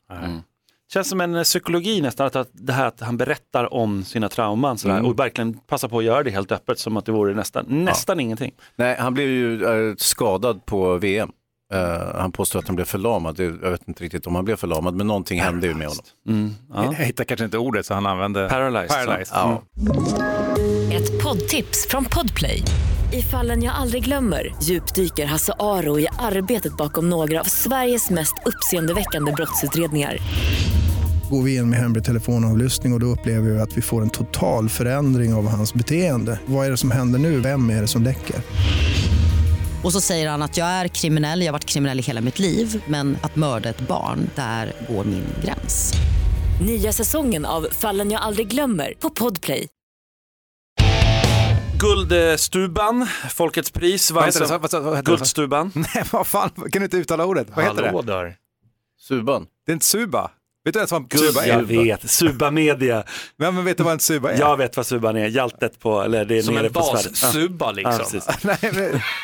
känns som en eh, psykologi nästan, att, det här att han berättar om sina trauman sådär, Mm. och verkligen passar på att göra det helt öppet som att det vore nästan, nästan ingenting. Nej, han blev ju eh, skadad på VM. Eh, han påstår att han blev förlamad. Jag vet inte riktigt om han blev förlamad, men någonting hände ju med honom. Mm, Jag hittar kanske inte ordet så han använde Paralyzed, paralyzed. Ja. Ett poddtips från Podplay. I fallen jag aldrig glömmer djupdyker Hasse Aro i arbetet bakom några av Sveriges mest uppseendeväckande brottsutredningar. Går vi in med hemlig telefonavlyssning och, och då upplever vi att vi får en total förändring av hans beteende. Vad är det som händer nu? Vem är det som läcker? Och så säger han att jag är kriminell, jag har varit kriminell i hela mitt liv men att mörda ett barn, där går min gräns. Nya säsongen av Fallen jag aldrig glömmer på Podplay. Guldstuban, Folkets pris, Vad heter det? vann- Vad- vad- vad heter det? Guldstuban. [LAUGHS] Nej, vad fan, kan du inte uttala ordet? Vad heter Hallå det? där. Suban. Det är inte Suba. Vet du ens vad Gud, Suba jag är? vet, Suba Media. Men, men vet du vad en Suba är? Jag vet vad Suban är, hjältet på, eller det är Som nere en på svärdet. bas-suba liksom. Ja, precis. [LAUGHS] Nej,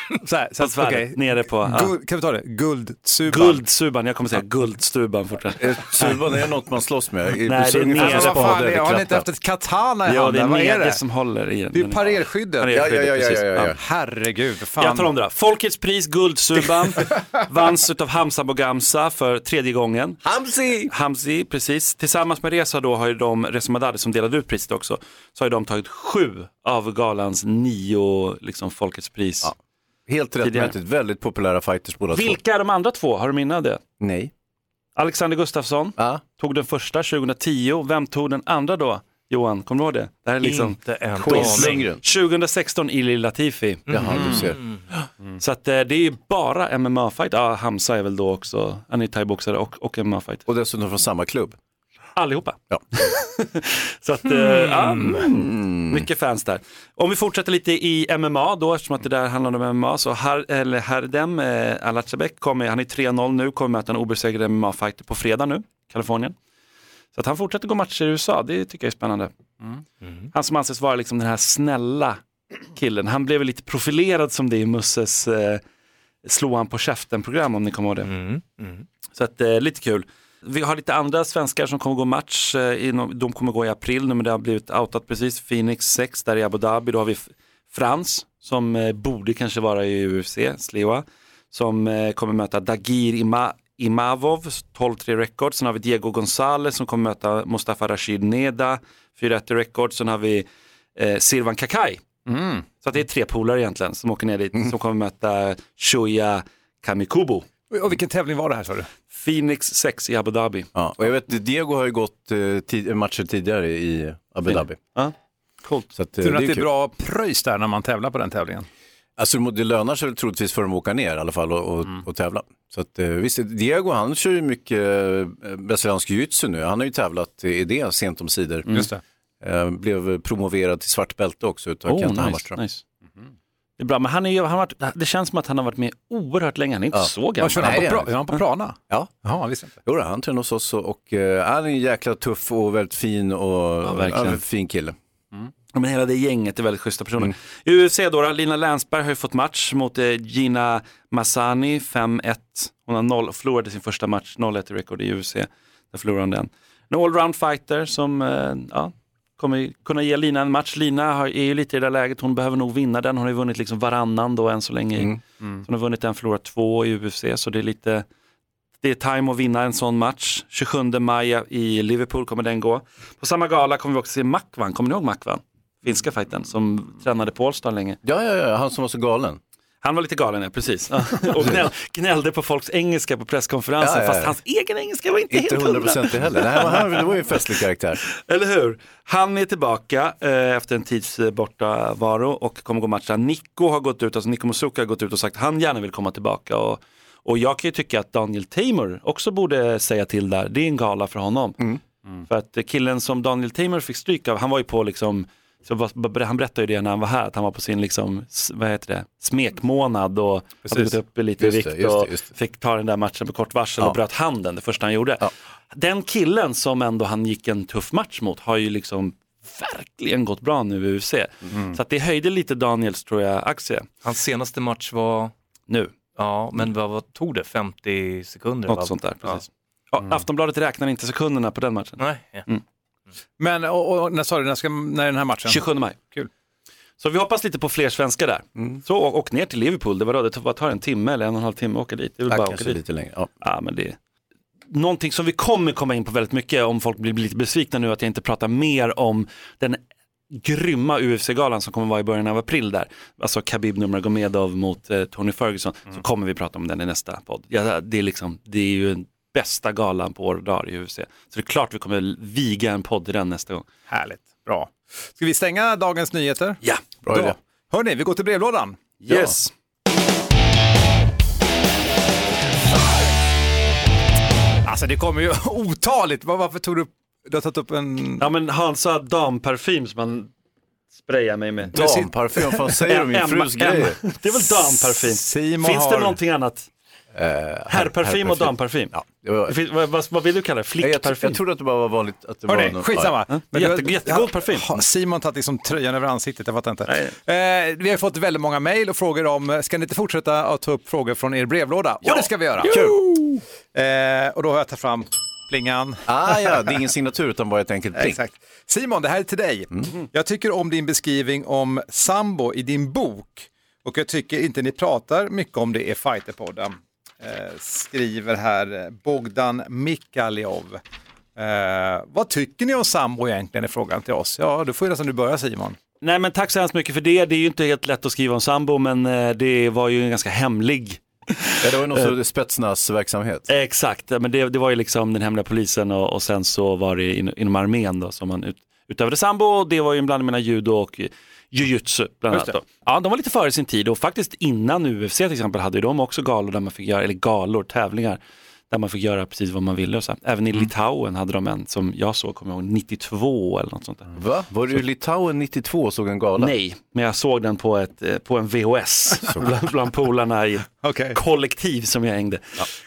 men, så här, så På att, svärdet, okej. nere på. Ja. Guld, kan vi ta det? Guldsuban. Guldsuban, jag kommer säga guldstuban fortfarande. Eh, Suban är något man slåss med. Nej, det är ungefär nere som på- Vad fan, eller är- har ni inte haft ett katana i Ja, det handen? är Vad är nere det? som håller i den. Det är ju parerskyddet. Ja, ja, ja, ja, ja, ja. Herregud, fan. Jag talar om det då. Folkets pris, Guldsuban, [LAUGHS] vanns av Hamza Bogamsa för tredje gången. Hamzi! Hamzi, precis. Tillsammans med Reza då har ju de, Reza Madadi som delade ut priset också, så har ju de tagit sju av galans nio liksom, Folkets pris. Ja, Helt rättmätigt, väldigt populära fighters båda. Vilka är de andra två? Har du minne av det? Nej. Alexander Gustafsson Ja. tog den första 2010. Vem tog den andra då? Johan, kommer du ihåg det? Det här är liksom Inte en quiz. aning. Lundgren. 2016 Ili Latifi. Jaha, du ser. Så att, eh, det är ju bara MMA-fight. Ja, Hamza är väl då också, han är thaiboxare och, och MMA-fight. Och dessutom från samma klubb. Allihopa. Ja. [LAUGHS] Så att, eh, ja, mm, mycket fans där. Om vi fortsätter lite i MMA då, eftersom att det där handlar om MMA, så Har, eller Hardem eh, Alacebek kommer, han är 3-0 nu, kommer möta en obesegrad MMA-fighter på fredag nu, Kalifornien. Så att han fortsätter gå matcher i USA, det tycker jag är spännande. Han som anses vara liksom den här snälla killen, han blev väl lite profilerad som det i Musses eh, Slå han på käften-program om ni kommer ihåg det. Mm. Mm. Så att, eh, lite kul. Vi har lite andra svenskar som kommer gå match. eh, De kommer gå i april nu men det har blivit outat precis. Phoenix 6 där i Abu Dhabi. Då har vi Frans som eh, borde kanske vara i UFC, Sliwa. Som eh, kommer möta Dagir Ima Imavov, 12-3 record. Sen har vi Diego Gonzalez som kommer möta Mustafa Rashid Neda, 4-1 record. Sen har vi eh, Silvan Kakai. Så att det är tre polare egentligen som åker ner dit, som kommer möta Shoya Kamikubo. Och vilken tävling var det här sa du? Phoenix 6 i Abu Dhabi. Ja, och jag vet, Diego har ju gått eh, tid- matcher tidigare i Abu Dhabi. Ja, coolt. Så att, eh, Tur att det är kul. bra pröjs där när man tävlar på den tävlingen. Alltså det lönar sig troligtvis för dem att åka ner i alla fall och, och, Mm. och tävla. Så att, eh, visst, Diego han kör ju mycket eh, brasiliansk jiu-jitsu nu. Han har ju tävlat i det sent om sidor. Just det. Eh, blev promoverad till svart bälte också utav Oh, Kent nice, Hammarström. nice. Det är bra, men han är ju, han har varit, det känns som att han har varit med oerhört länge. Han är inte Ja. så gammal. kör han på, pra- är han på Prana? Ja, Jaha, visst inte. jo, han tränar hos oss och, och eh, han är en jäkla tuff och väldigt fin och verkligen. ja, fin kille. Men hela det gänget är väldigt schyssta personer. I UFC då, då, Lina Länsberg har ju fått match mot eh, Gina Massani, 5-1. Hon har noll, förlorade sin första match, 0-1 i rekord i UFC. Där förlorade hon den. En allround fighter som eh, ja, kommer kunna ge Lina en match. Lina har, är ju lite i det där läget, hon behöver nog vinna den. Hon har ju vunnit liksom varannan då än så länge. Mm. Så Hon har vunnit en, förlorat två i UFC, så det är lite det är time att vinna en sån match. 27 maj i Liverpool kommer den gå. På samma gala kommer vi också se Makvan, kommer ni ihåg Makvan? Finska fighten som tränade på Allstar länge. Ja, ja, ja, han som var så galen. Han var lite galen, ja precis. [LAUGHS] Och gnäll, gnällde på folks engelska på presskonferensen, Ja, ja, ja. fast hans egen engelska var inte, Inte helt hundra. 100% heller. Nej, han, det var ju en festlig karaktär. [LAUGHS] Eller hur? Han är tillbaka eh, efter en tids eh, bortavaro och kommer gå matcha. Nico har gått ut, alltså Nico Musuka har gått ut och sagt att han gärna vill komma tillbaka. Och, och jag kan ju tycka att Daniel Tamer också borde säga till där. Det är en gala för honom. För att killen som Daniel Tamer fick stryk av, han var ju på liksom så var- han berättade ju det när han var här, att han var på sin liksom, vad heter det, smekmånad och hade Precis. gått upp i lite Just vikt det, just det, och just det. fick ta den där matchen på kort varsel Ja. och bröt handen det första han gjorde. Den killen som ändå han gick en tuff match mot har ju liksom verkligen gått bra nu i UFC. Mm. Så att det höjde lite Daniels, tror jag, aktie Hans senaste match var, nu. ja men vad, vad tog det, 50 sekunder? Något va? sånt där, precis. Ja, Aftonbladet räknar inte sekunderna på den matchen. Nej, ja. Men och, och, när sa du, när, ska, när är den här matchen? 27 maj. Kul. Så vi hoppas lite på fler svenskar där. Så och, och ner till Liverpool, det var då, det tar, vad tar en timme eller en och en halv timme att åka dit. Det är väl bara åka dit. lite längre. Ja. Ja, men det... Någonting som vi kommer komma in på väldigt mycket om folk blir lite besvikna nu att jag inte pratar mer om den grymma UFC-galan som kommer vara i början av april där. Alltså Khabib Nurmagomedov mot eh, Tony Ferguson. Så kommer vi prata om den i nästa podd. Ja, det, är liksom, det är ju den bästa galan på år och dagar i UFC. Så det är klart vi kommer viga en podd i den nästa gång. Härligt, bra. Ska vi stänga dagens nyheter? Ja, Bra idé. Hörni, vi går till brevlådan. yes. Alltså det kommer ju [LAUGHS] otaligt. Var- Varför tog du du har tagit upp en... Ja men Hans sa damparfym som han sprayar mig med. Damparfym, vad fan säger du om min frus grejer? Det är väl damparfym? Simon Finns har... det någonting annat? Eh, Herrparfym och damparfym? Ja, det finns- Vad, vad, vad vill du kalla det? jag, jag, Flickparfym? jag trodde att det bara var vanligt att det var Hörni, någon- skitsamma. Ja, Men jätte- du- jättegod ja, parfym. Simon tagit liksom tröjan över ansiktet? Jag fattar inte. Eh, vi har fått väldigt många mejl och frågor om, ska ni inte fortsätta att ta upp frågor från er brevlåda? Och det ska vi göra. Eh, och då har jag tagit fram plingan. Ah, ja, det är ingen [LAUGHS] signatur utan bara ett enkelt pling. Exakt. Simon, det här är till dig. Mm. Jag tycker om din beskrivning om sambo i din bok och jag tycker inte ni pratar mycket om det i Fighterpodden. Eh, skriver här eh, Bogdan Mikaljov. Eh, vad tycker ni om sambo egentligen är frågan till oss. Ja, då får ju nästan du börja Simon. Nej men tack så hemskt mycket för det. Det är ju inte helt lätt att skriva om sambo men eh, det var ju en ganska hemlig Ja, det var ju någon sorts spetsnaz-verksamhet. Exakt, men det, det var ju liksom den hemliga polisen och, och sen så var det in, inom armén då som man ut, utövade sambo och det var ju en blandning mellan judo och jujutsu bland annat. Ja, de var lite före sin tid och faktiskt innan UFC till exempel hade de också galor där man fick göra, eller galor, tävlingar, där man fick göra precis vad man ville. Och så. Även i Litauen hade de en som jag såg, kommer jag ihåg, 92 eller något sånt där. Va? Var du i Litauen 92 och såg en gala? Nej, men jag såg den på, ett, eh, på en VHS [LAUGHS] bland, bland polarna i [LAUGHS] Okej. kollektiv som jag hängde.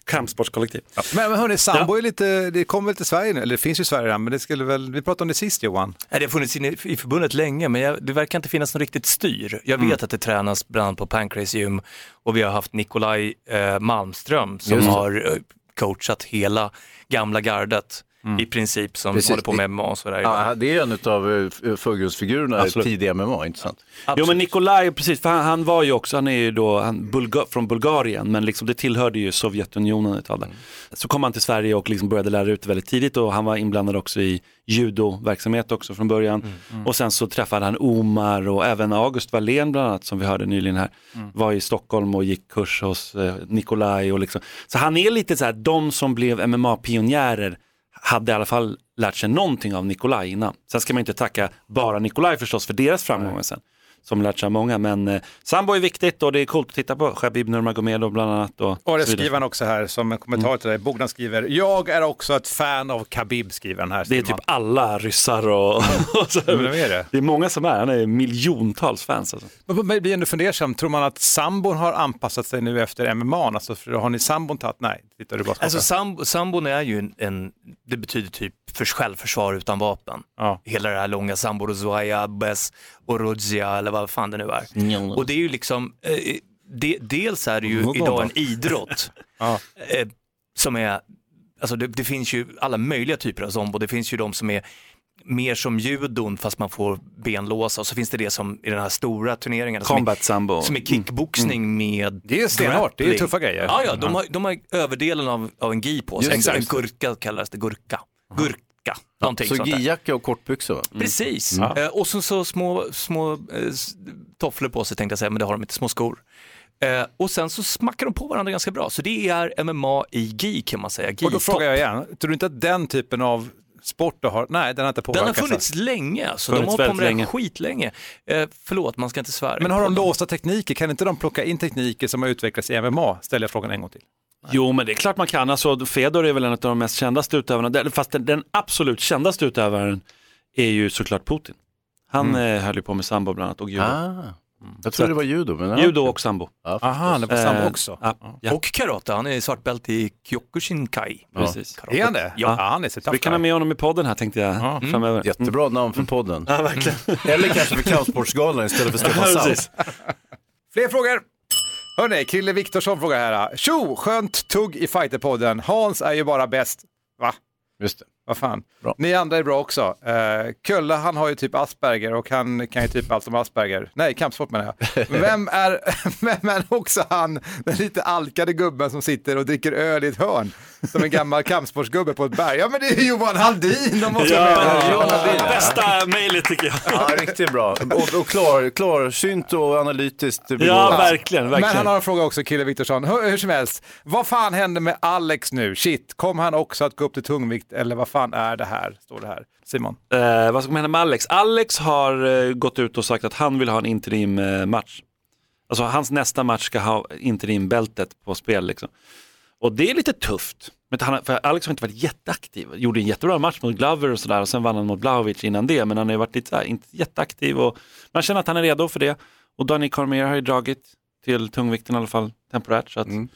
Kampsportskollektiv. Men, men hörni, sambo är lite, det kommer väl till Sverige nu, eller det finns ju i Sverige redan, men det skulle väl, vi pratade om det sist Johan. Nej, det har funnits inne i förbundet länge, men jag, det verkar inte finnas något riktigt styr. Jag vet att det tränas bland annat på Pancrase Gym och vi har haft Nikolaj eh, Malmström som har eh, coachat hela gamla gardet i princip som Precis. håller på med MMA och sådär. Ja, det är en av förgrundsfigurerna i Absolut. tidig MMA, inte sant? Jo men Nikolaj, precis, för han, han var ju också, han är ju då han, Bulga, från Bulgarien, men liksom det tillhörde ju Sovjetunionen ett tag där. Så kom han till Sverige och liksom började lära ut väldigt tidigt och han var inblandad också i judoverksamhet också från början. Och sen så träffade han Omar och även August Wallén bland annat som vi hörde nyligen här. Var i Stockholm och gick kurs hos eh, Nikolaj och liksom. Så han är lite så här, de som blev MMA-pionjärer hade i alla fall lärt sig någonting av Nikolaj innan. Sen ska man inte tacka bara Nikolaj förstås för deras framgångar sen. Som lärt sig av många, men eh, sambo är viktigt och det är coolt att titta på. Shabib Nurmagomedov bland annat. Och, Och det skriver han också här som en kommentar till dig. Bogdan skriver, jag är också ett fan av Khabib, skriver han här. Det är typ alla ryssar och, [LAUGHS] och så. Men vem är det? Det är många som är, han är miljontals fans alltså. Men man blir ändå fundersam, tror man att sambon har anpassat sig nu efter MMA? Alltså, för har ni sambon tagit? Nej, tittar du bara. Alltså sambo, sambon är ju en, en, det betyder typ för självförsvar utan vapen. Ja. Hela det här långa sambo, Rozoaya, Orozia eller vad fan det nu är. Och det är ju liksom, eh, det, dels är det ju idag en idrott [LAUGHS] eh, som är, alltså det, det finns ju alla möjliga typer av sambo. Det finns ju de som är mer som judon fast man får benlåsa och så finns det det som i den här stora turneringen som är, sambo. som är kickboxning med Det är stenhårt, det är tuffa grejer. Ja, ja, de har, de har överdelen av, av en gi på sig. En, en gurka kallas det, gurka. Gurka, någonting Så gijacka och kortbyxor. va? Precis, Ja. eh, och så, så små, små eh, tofflor på sig tänkte jag säga, men det har de inte, små skor. Eh, och sen så smackar de på varandra ganska bra, så det är MMA i gi kan man säga. Och då frågar jag igen, tror du inte att den typen av sport du har, nej den har inte Den påverkats? har funnits länge, alltså. de Funnits har hållit på med länge. det skitlänge. Eh, förlåt, man ska inte svära. Men har de låsta tekniker, kan inte de plocka in tekniker som har utvecklats i MMA? Ställer jag frågan en gång till. Jo, men det är klart man kan. Alltså, Fedor är väl en av de mest kändaste utövarna. Den- Fast den, den absolut kändaste utövaren är ju såklart Putin. Han mm. höll ju på med sambo bland annat och judo. Ah. Jag trodde det var judo. Men Judo och sambo. Ja, Aha, det var samma Eh, också. Ja, ja. Och karate, han är svartbälte i Kyokushinkai. Precis. Karate. Är han det? Ja. Ja, han är så Så vi kan ha med honom i podden här tänkte jag Ja. framöver. Jättebra namn för podden. Ja, verkligen. Eller kanske för Kampsportsgalan istället för [LAUGHS] Stefan Ja, precis. Fler frågor! Hörrni, Krille Viktorsson frågar här. Tjo, skönt tugg i fighterpodden. Hans är ju bara bäst. Va? Just det. Vad fan. Bra. Ni andra är bra också. Uh, Kölle, han har ju typ Asperger och han kan ju typ allt om Asperger. Nej, kampsport menar jag. [LAUGHS] Vem är, [LAUGHS] vem är också han, den lite alkade gubben som sitter och dricker öl i ett hörn? Som en gammal kampsportsgubbe på ett berg. Ja, men det är ju Johan Halldin! De måste Ja, med. Johan Halldin. Bästa mejlet tycker jag. Ja, riktigt bra. Och, och klar, klarsynt och analytiskt. Ja, begåvad. verkligen. Men verkligen. han har en fråga också, Kille Viktorsson. Hur, hur som helst, vad fan hände med Alex nu? Shit, kom han också att gå upp till tungvikt eller vad fan är det här? Står det här. Simon? Eh, vad ska hända med Alex? Alex har eh, gått ut och sagt att han vill ha en interim eh, match. Alltså hans nästa match ska ha interimbältet på spel. Liksom. Och det är lite tufft. Men han, för Alex har inte varit jätteaktiv. Gjorde en jättebra match mot Glover och sådär och sen vann han mot Blahovic innan det. Men han har ju varit lite så här, inte jätteaktiv och man känner att han är redo för det. Och Danny Cormier har ju dragit till tungvikten i alla fall temporärt. Så att, Mm.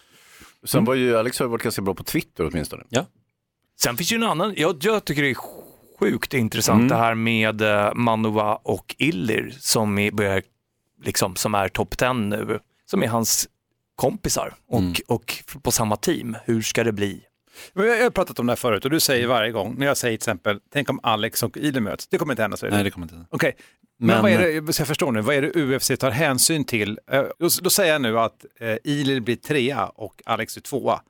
Sen var ju Alex har varit ganska bra på Twitter åtminstone. Sen finns ju en annan, jag, jag tycker det är sjukt intressant Mm. det här med uh, Manova och Illir som är, börjar, liksom, som är topp 10 nu, som är hans kompisar och, Mm. och på samma team. Hur ska det bli? Jag har pratat om det här förut och du säger varje gång, när jag säger till exempel, tänk om Alex och Ilir möts. Det kommer inte hända, säger du? nej, det kommer inte hända. Okej, men, Men- vad är det, så jag förstår nu, vad är det UFC tar hänsyn till? Eh, Då, då säger jag nu att eh, Ilir blir trea och Alex är tvåa.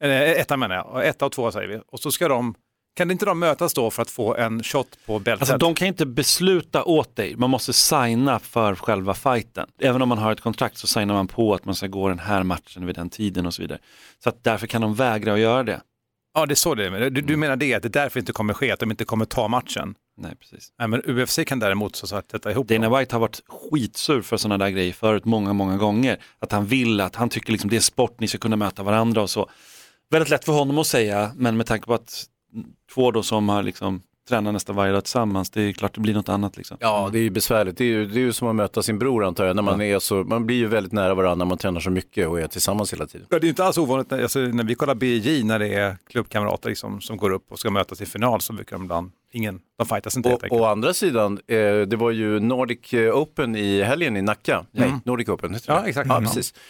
Eller eh, etta menar jag, etta och tvåa säger vi. Och så ska de, kan inte de mötas då för att få en shot på bältet? Alltså de kan inte besluta åt dig, man måste signa för själva fighten. Även om man har ett kontrakt så signar man på att man ska gå den här matchen vid den tiden och så vidare. Så att därför kan de vägra att göra det. Ja, det är så det är. Du, du menar det, att det därför inte kommer ske, att de inte kommer ta matchen? Nej, precis. Nej, men UFC kan däremot så att sätta ihop dem. Dana White har varit skitsur för sådana där grejer förut många, många gånger. Att han vill att, han tycker liksom det är sport, ni ska kunna möta varandra och så. Väldigt lätt för honom att säga, men med tanke på att två då som har liksom tränat nästan varje dag tillsammans, det är klart det blir något annat liksom. Ja, det är ju besvärligt. Det är ju, det är ju som att möta sin bror antar jag. När man, är så, man blir ju väldigt nära varandra när man tränar så mycket och är tillsammans hela tiden. Ja, det är inte alls ovanligt, när, alltså, när vi kollar BJ, när det är klubbkamrater liksom, som går upp och ska mötas i final så brukar de ibland, ingen, de fightas inte helt Och, enkelt. å andra sidan, eh, det var ju Nordic Open i helgen i Nacka. Nej, Nordic Open heter det. Ja, exakt. Ja, Ja. precis. Eh,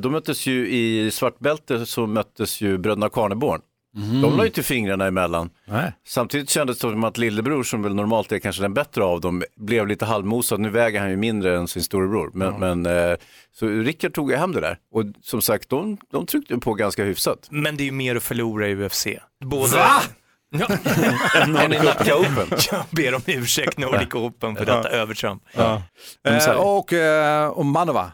de möttes ju i svartbälte så möttes ju bröderna Karneborn. Mm. De la ju inte fingrarna emellan. Nej. Samtidigt kändes det som att lillebror, som väl normalt är kanske den bättre av dem, blev lite halvmosad. Nu väger han ju mindre än sin storebror. Men, men, eh, så Rickard tog ju hem det där. Och som sagt, de, de tryckte på ganska hyfsat. Men det är ju mer att förlora i UFC. Både... Va? [LAUGHS] Ja. Nacka Open. Jag ber om ursäkt [LAUGHS] Nordic Open för detta övertramp. Ja. Eh, och, eh, och Manova.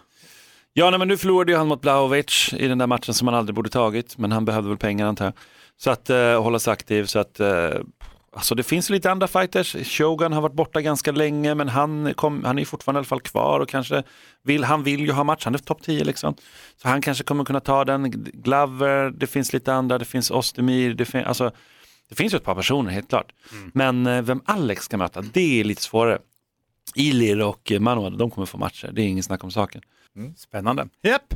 Ja, nej, men nu förlorade ju han mot Blaovic i den där matchen som han aldrig borde tagit, men han behövde väl pengar antar jag. Så att eh, hålla sig aktiv, så att eh, alltså det finns lite andra fighters. Shogun har varit borta ganska länge, men han, kom, han är fortfarande i alla fall kvar och kanske vill, han vill ju ha match, han är topp 10 liksom. Så han kanske kommer kunna ta den. Glover, det finns lite andra, det finns Ostemir, det, fin, alltså, det finns ju ett par personer helt klart. Men eh, vem Alex ska möta, det är lite svårare. Ilir och Manuel, de kommer få matcher, det är ingen snack om saken. Spännande. Japp.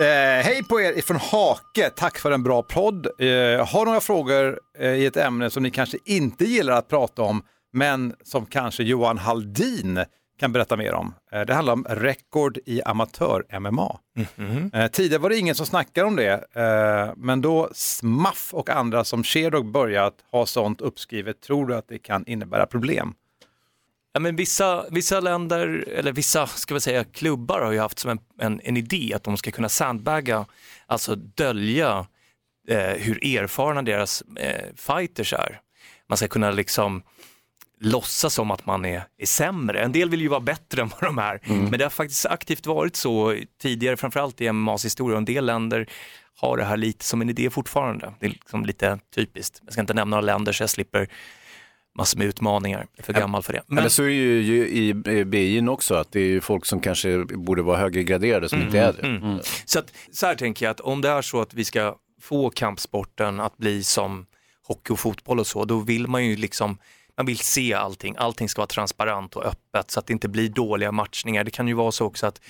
Eh, hej på er ifrån Hake, tack för en bra podd. Eh, har några frågor eh, i ett ämne som ni kanske inte gillar att prata om, men som kanske Johan Haldin kan berätta mer om. Eh, det handlar om rekord i amatör-MMA. Eh, tidigare var det ingen som snackade om det, eh, men då Smaff och andra som Sherdog börjat ha sånt uppskrivet, tror du att det kan innebära problem? Ja, men vissa, vissa länder, eller vissa ska vi säga, klubbar har ju haft som en, en, en idé att de ska kunna sandbagga, alltså dölja eh, hur erfarna deras eh, fighters är. Man ska kunna liksom låtsas som att man är, är sämre. En del vill ju vara bättre än vad de är, men det har faktiskt aktivt varit så tidigare, framförallt i MMAs historia. Och En del länder har det här lite som en idé fortfarande. Det är liksom lite typiskt. Jag ska inte nämna några länder så jag slipper massor med utmaningar. Jag är för gammal för det. Men... Eller så är det ju, i BI'n också, att det är ju folk som kanske borde vara högre graderade som inte är det. Mm, mm. Så, att, så här tänker jag att om det är så att vi ska få kampsporten att bli som hockey och fotboll och så, då vill man ju liksom man vill se allting, allting ska vara transparent och öppet så att det inte blir dåliga matchningar. Det kan ju vara så också att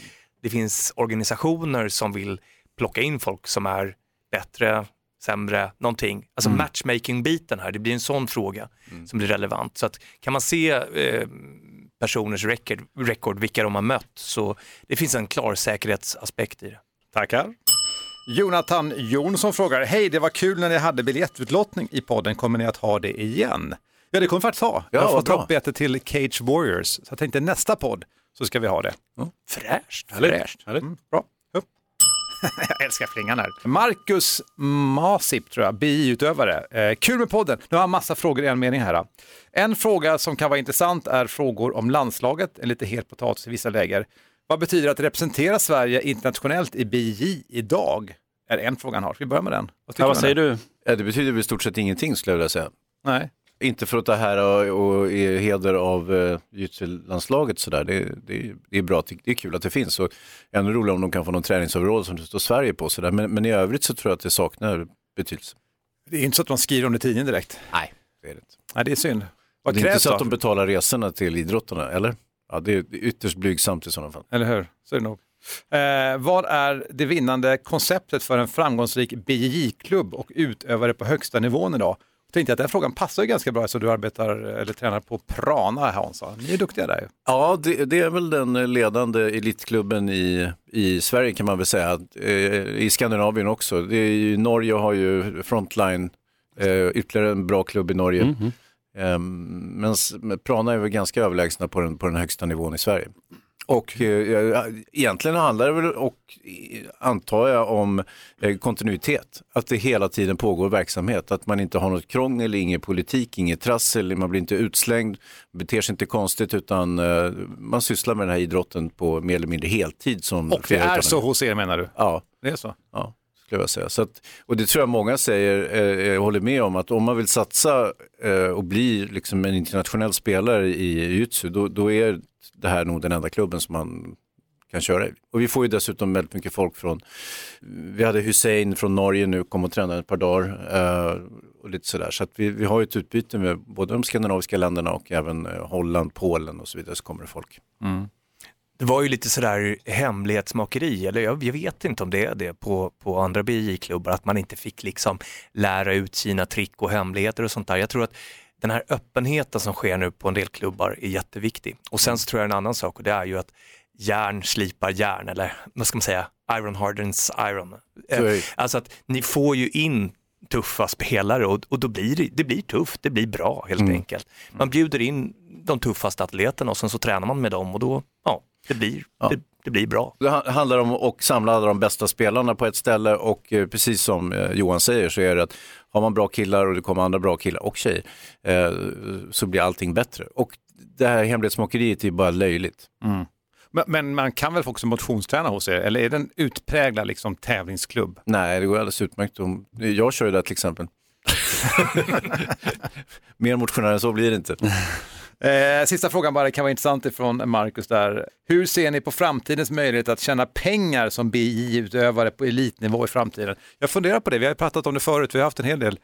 det finns organisationer som vill plocka in folk som är bättre, sämre, någonting. Alltså Mm. matchmaking-biten här, det blir en sån fråga som blir relevant. Så att kan man se eh, personers record, record, vilka de har mött, så det finns en klar säkerhetsaspekt i det. Tackar. Jonathan Jonsson frågar, hej det var kul när ni hade biljettutlottning i podden, kommer ni att ha det igen? Ja det kommer vi faktiskt ha. jag har fått bra. loppbiljetter till Cage Warriors, så jag tänkte nästa podd så ska vi ha det. Fräscht. Fräscht. Mm, bra. [LAUGHS] Jag älskar flingan här. Marcus Masip tror jag, BI-utövare. Eh, kul med podden. Nu har jag massa frågor i en mening här. En fråga som kan vara intressant är frågor om landslaget, en lite het potatis i vissa läger. Vad betyder det att representera Sverige internationellt i BJ idag? Är en fråga han har. Ska vi börja med den? tycker Ja, vad säger du? Ja, det betyder väl i stort sett ingenting skulle jag vilja säga. Nej. Inte för att ta här och, och i heder av uh, landslaget sådär. Det, det, det är bra, det det är kul att det finns. Och ännu roligare om de kan få någon träningsoverall som det står Sverige på. Sådär. Men, men i övrigt så tror jag att det saknar betydelse. Det är inte så att man skriver om det i tidningen direkt. Nej, det är det inte. Nej, det är synd. Vad det är inte så då? att de betalar resorna till idrottarna, eller? Ja, det är det är ytterst blygsamt i sådana fall. Eller hur? Så är det nog. Eh, vad är det vinnande konceptet för en framgångsrik BJJ-klubb och utövare på högsta nivån idag? Jag tänkte att den frågan passar ju ganska bra så du arbetar eller tränar på Prana Hansa. Ni är duktiga där ju. Ja, det, det är väl den ledande elitklubben i, i Sverige kan man väl säga. Eh, I Skandinavien också. Det är ju, Norge har ju Frontline, eh, ytterligare en bra klubb i Norge. Men s- men Prana är väl ganska överlägsna på den, på den högsta nivån i Sverige. Och eh, egentligen handlar det väl, och eh, antar jag, om eh, kontinuitet. Att det hela tiden pågår verksamhet. Att man inte har något krångel, ingen politik, inget trassel, man blir inte utslängd, beter sig inte konstigt utan eh, man sysslar med den här idrotten på mer eller mindre heltid. Som Och det är så hos er menar du? Ja. Det är så? Ja, skulle jag säga. Så att, och det tror jag många säger, eh, jag håller med om, att om man vill satsa eh, och bli liksom en internationell spelare i jujutsu, då, då är det här är nog den enda klubben som man kan köra i. Och vi får ju dessutom väldigt mycket folk från, vi hade Hussein från Norge nu, kom och tränade ett par dagar eh, och lite sådär. Så att vi, vi har ju ett utbyte med både de skandinaviska länderna och även eh, Holland, Polen och så vidare så kommer det folk. Mm. Det var ju lite sådär hemlighetsmakeri, eller jag, jag vet inte om det är det på, på andra BJ-klubbar, att man inte fick liksom lära ut sina trick och hemligheter och sånt där. Jag tror att den här öppenheten som sker nu på en del klubbar är jätteviktig. Och sen så tror jag en annan sak och det är ju att järn slipar järn, eller vad ska man säga, iron hardens iron. Det. Eh, Alltså att ni får ju in tuffa spelare och, och då blir det, det blir tufft, det blir bra helt Mm. enkelt. Man bjuder in de tuffaste atleterna och sen så tränar man med dem och då, ja, det blir, Det, det blir bra. Det ha- handlar om att samla alla de bästa spelarna på ett ställe och eh, precis som eh, Johan säger så är det att har man bra killar och det kommer andra bra killar och tjejer eh, så blir allting bättre. Och det här hemlighetsmakeriet är bara löjligt. Men, men man kan väl också motionsträna hos er, eller är det en utpräglad liksom, tävlingsklubb? Nej, det går alldeles utmärkt. Jag kör ju det till exempel. [LAUGHS] Mer motionär än så blir det inte. [LAUGHS] Eh, sista frågan bara, det kan vara intressant ifrån Marcus där. Hur ser ni på framtidens möjlighet att tjäna pengar som BI-utövare på elitnivå i framtiden? Jag funderar på det, vi har pratat om det förut, vi har haft en hel del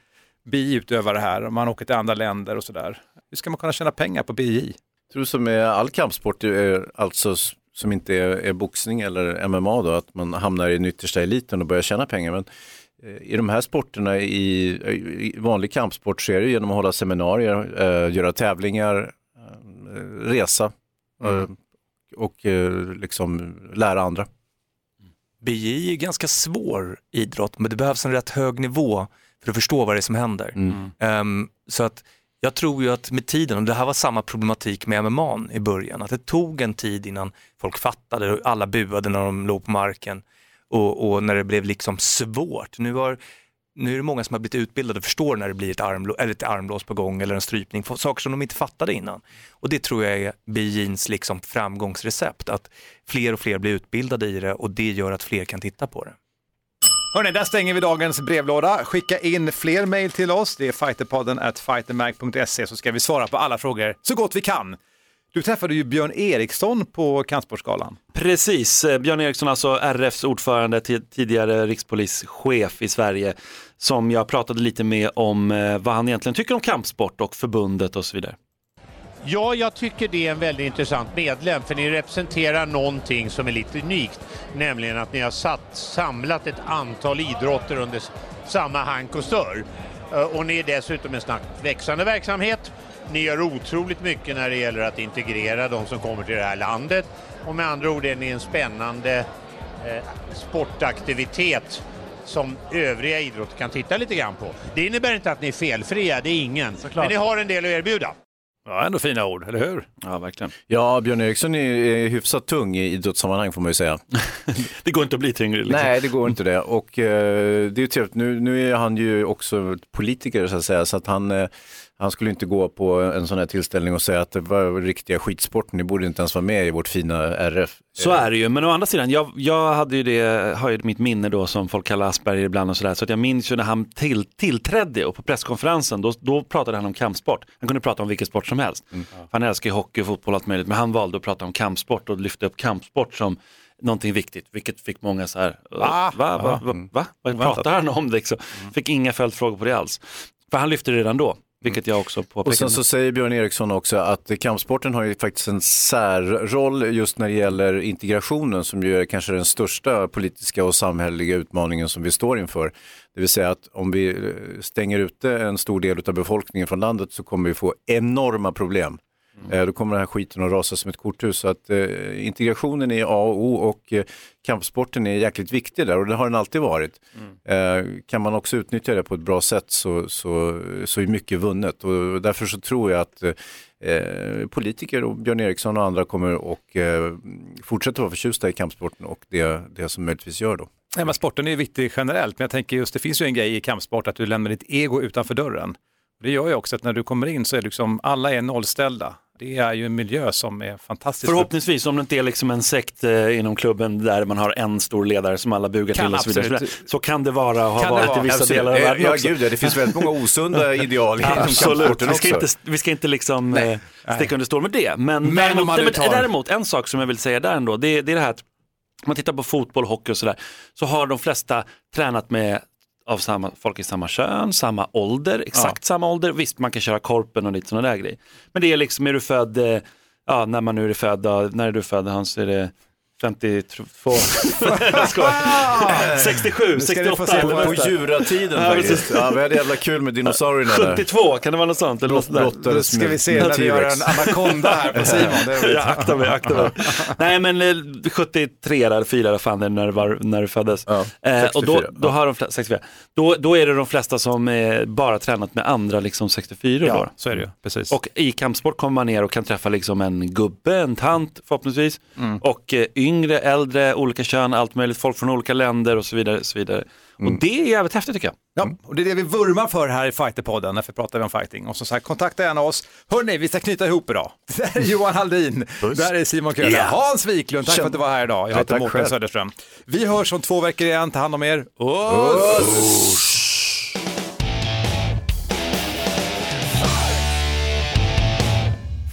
BI-utövare här, man åker till andra länder och sådär. Hur ska man kunna tjäna pengar på BI? Jag tror som med all kampsport, alltså som inte är, är boxning eller MMA då, att man hamnar i den yttersta eliten och börjar tjäna pengar. Men eh, i de här sporterna, i, i vanlig kampsport, så är det genom att hålla seminarier, eh, göra tävlingar, resa eh, och eh, liksom lära andra. BJ är ju ganska svår idrott, men det behövs en rätt hög nivå för att förstå vad det är som händer. Ehm, så att jag tror ju att med tiden, och det här var samma problematik med MMA i början, att det tog en tid innan folk fattade och alla buade när de låg på marken och, och när det blev liksom svårt. Nu, har, nu är det många som har blivit utbildade och förstår när det blir ett, armlå, eller ett armlås på gång eller en strypning, saker som de inte fattade innan. Och det tror jag är BJs liksom framgångsrecept, att fler och fler blir utbildade i det och det gör att fler kan titta på det. Hörni, där stänger vi dagens brevlåda. Skicka in fler mejl till oss. Det är fighterpodden at fightermag.se så ska vi svara på alla frågor så gott vi kan. Du träffade ju Björn Eriksson på Kampsportsgalan. Precis, Eh, Björn Eriksson alltså RFs ordförande, ti- tidigare rikspolischef i Sverige, som jag pratade lite med om eh, vad han egentligen tycker om kampsport och förbundet och så vidare. Ja, jag tycker det är en väldigt intressant medlem för ni representerar någonting som är lite unikt. Nämligen att ni har satt, samlat ett antal idrotter under samma hank och stör. Eh, Och ni är dessutom en snabbt växande verksamhet. Ni gör otroligt mycket när det gäller att integrera de som kommer till det här landet. Och med andra ord är ni en spännande eh, sportaktivitet som övriga idrotter kan titta lite grann på. Det innebär inte att ni är felfria, det är ingen. Men ni har en del att erbjuda. Ja, ändå fina ord, eller hur? Ja, verkligen. Ja, Björn Eriksson är, är hyfsat tung i idrottssammanhang får man ju säga. [LAUGHS] det går inte att bli tyngre. Liksom. Nej, det går inte det. Och eh, det är ju trevligt, nu, nu är han ju också politiker så att säga, så att han, eh, han skulle inte gå på en sån här tillställning och säga att det var riktiga skitsporten, ni borde inte ens vara med i vårt fina RF. Så är det ju, men å andra sidan, jag, jag hade ju det, har ju mitt minne då som folk kallar Asperger ibland och sådär, så att jag minns ju när han till, tillträdde och på presskonferensen, då, då pratade han om kampsport. Han kunde prata om vilken sport som helst. För Han älskar ju hockey, fotboll och allt möjligt, men han valde att prata om kampsport och lyfte upp kampsport som någonting viktigt, vilket fick många så här, va? Va? Va? Va? va? va? Vad pratar han om? Liksom. Fick inga följdfrågor på det alls. För han lyfte det redan då, vilket jag också påpekade. Och sen så säger Björn Eriksson också att kampsporten har ju faktiskt en särroll just när det gäller integrationen som ju är kanske den största politiska och samhälleliga utmaningen som vi står inför. Det vill säga att om vi stänger ute en stor del av befolkningen från landet så kommer vi få enorma problem. Eh, Då kommer den här skiten att rasa som ett korthus. Så att eh, integrationen är A och O och eh, kampsporten är jäkligt viktig där och det har den alltid varit. Eh, kan man också utnyttja det på ett bra sätt så, så, så är mycket vunnet och därför så tror jag att eh, politiker och Björn Eriksson och andra kommer och eh, fortsätta vara förtjusta i kampsporten och det, det som möjligtvis gör då. Nej, men sporten är viktig generellt, men jag tänker just det finns ju en grej i kampsport att du lämnar ditt ego utanför dörren. Det gör ju också att när du kommer in så är liksom alla är nollställda. Det är ju en miljö som är fantastisk. Förhoppningsvis, om det inte är liksom en sekt eh, inom klubben där man har en stor ledare som alla bugar Kan till och så vidare. absolut. Så kan det vara och har varit vara? i vissa Absolut. delar av Ja, världen ja, också. gud, ja, det finns väldigt många osunda [LAUGHS] ideal inom Absolut, vi ska, inte, vi ska inte liksom eh, sticka under stol med det. Men, Men däremot, men tar- däremot, en sak som jag vill säga där ändå, det, det är det här att om man tittar på fotboll, hockey och sådär, så har de flesta tränat med av samma, folk i samma kön, samma ålder, exakt samma ålder. Visst, man kan köra korpen och lite sådana där grejer. Men det är liksom, är du född, eh, ja, när man nu är född, när är du född Hans? Är det 52. Jag skojar. [LAUGHS] 67, Nu ska ni få 68 se eller på, djuratiden Ja, faktiskt. Ja, vi hade jävla kul med dinosaurierna där. 72, kan det vara något sånt? Eller något sånt där? Ska vi se när vi gör en anakonda här på Simon. Det aktar mig, aktar mig. [LAUGHS] Nej men eh, 73 eller 4 eller fan när det, var, när det föddes. eh, och då, 64, då, har de flesta, 64. Då, då är det de flesta som eh, bara tränat med andra liksom 64 Ja, år. så är det ju. Precis. Och i kampsport kommer man ner och kan träffa liksom en gubbe, en tant förhoppningsvis. Mm. Och eh, yngre, äldre, olika kön, allt möjligt, folk från olika länder och så vidare. Så vidare. Mm. Och det är jävligt häftigt tycker jag. Ja, och det är det vi vurmar för här i Fighterpodden, därför pratar vi om fighting. Och som sagt, kontakta gärna oss. Hörni, vi ska knyta ihop idag. [LAUGHS] Det här är Johan Haldin, där är Simon Köhler, Ja. Hans Wiklund, tack för att du var här idag. Jag Ja, heter Mårten själv. Söderström. Vi hörs om två veckor igen, ta hand om er. Oss!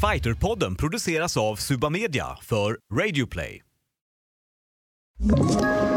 Fighterpodden produceras av Suba Media för Radio Play. Ett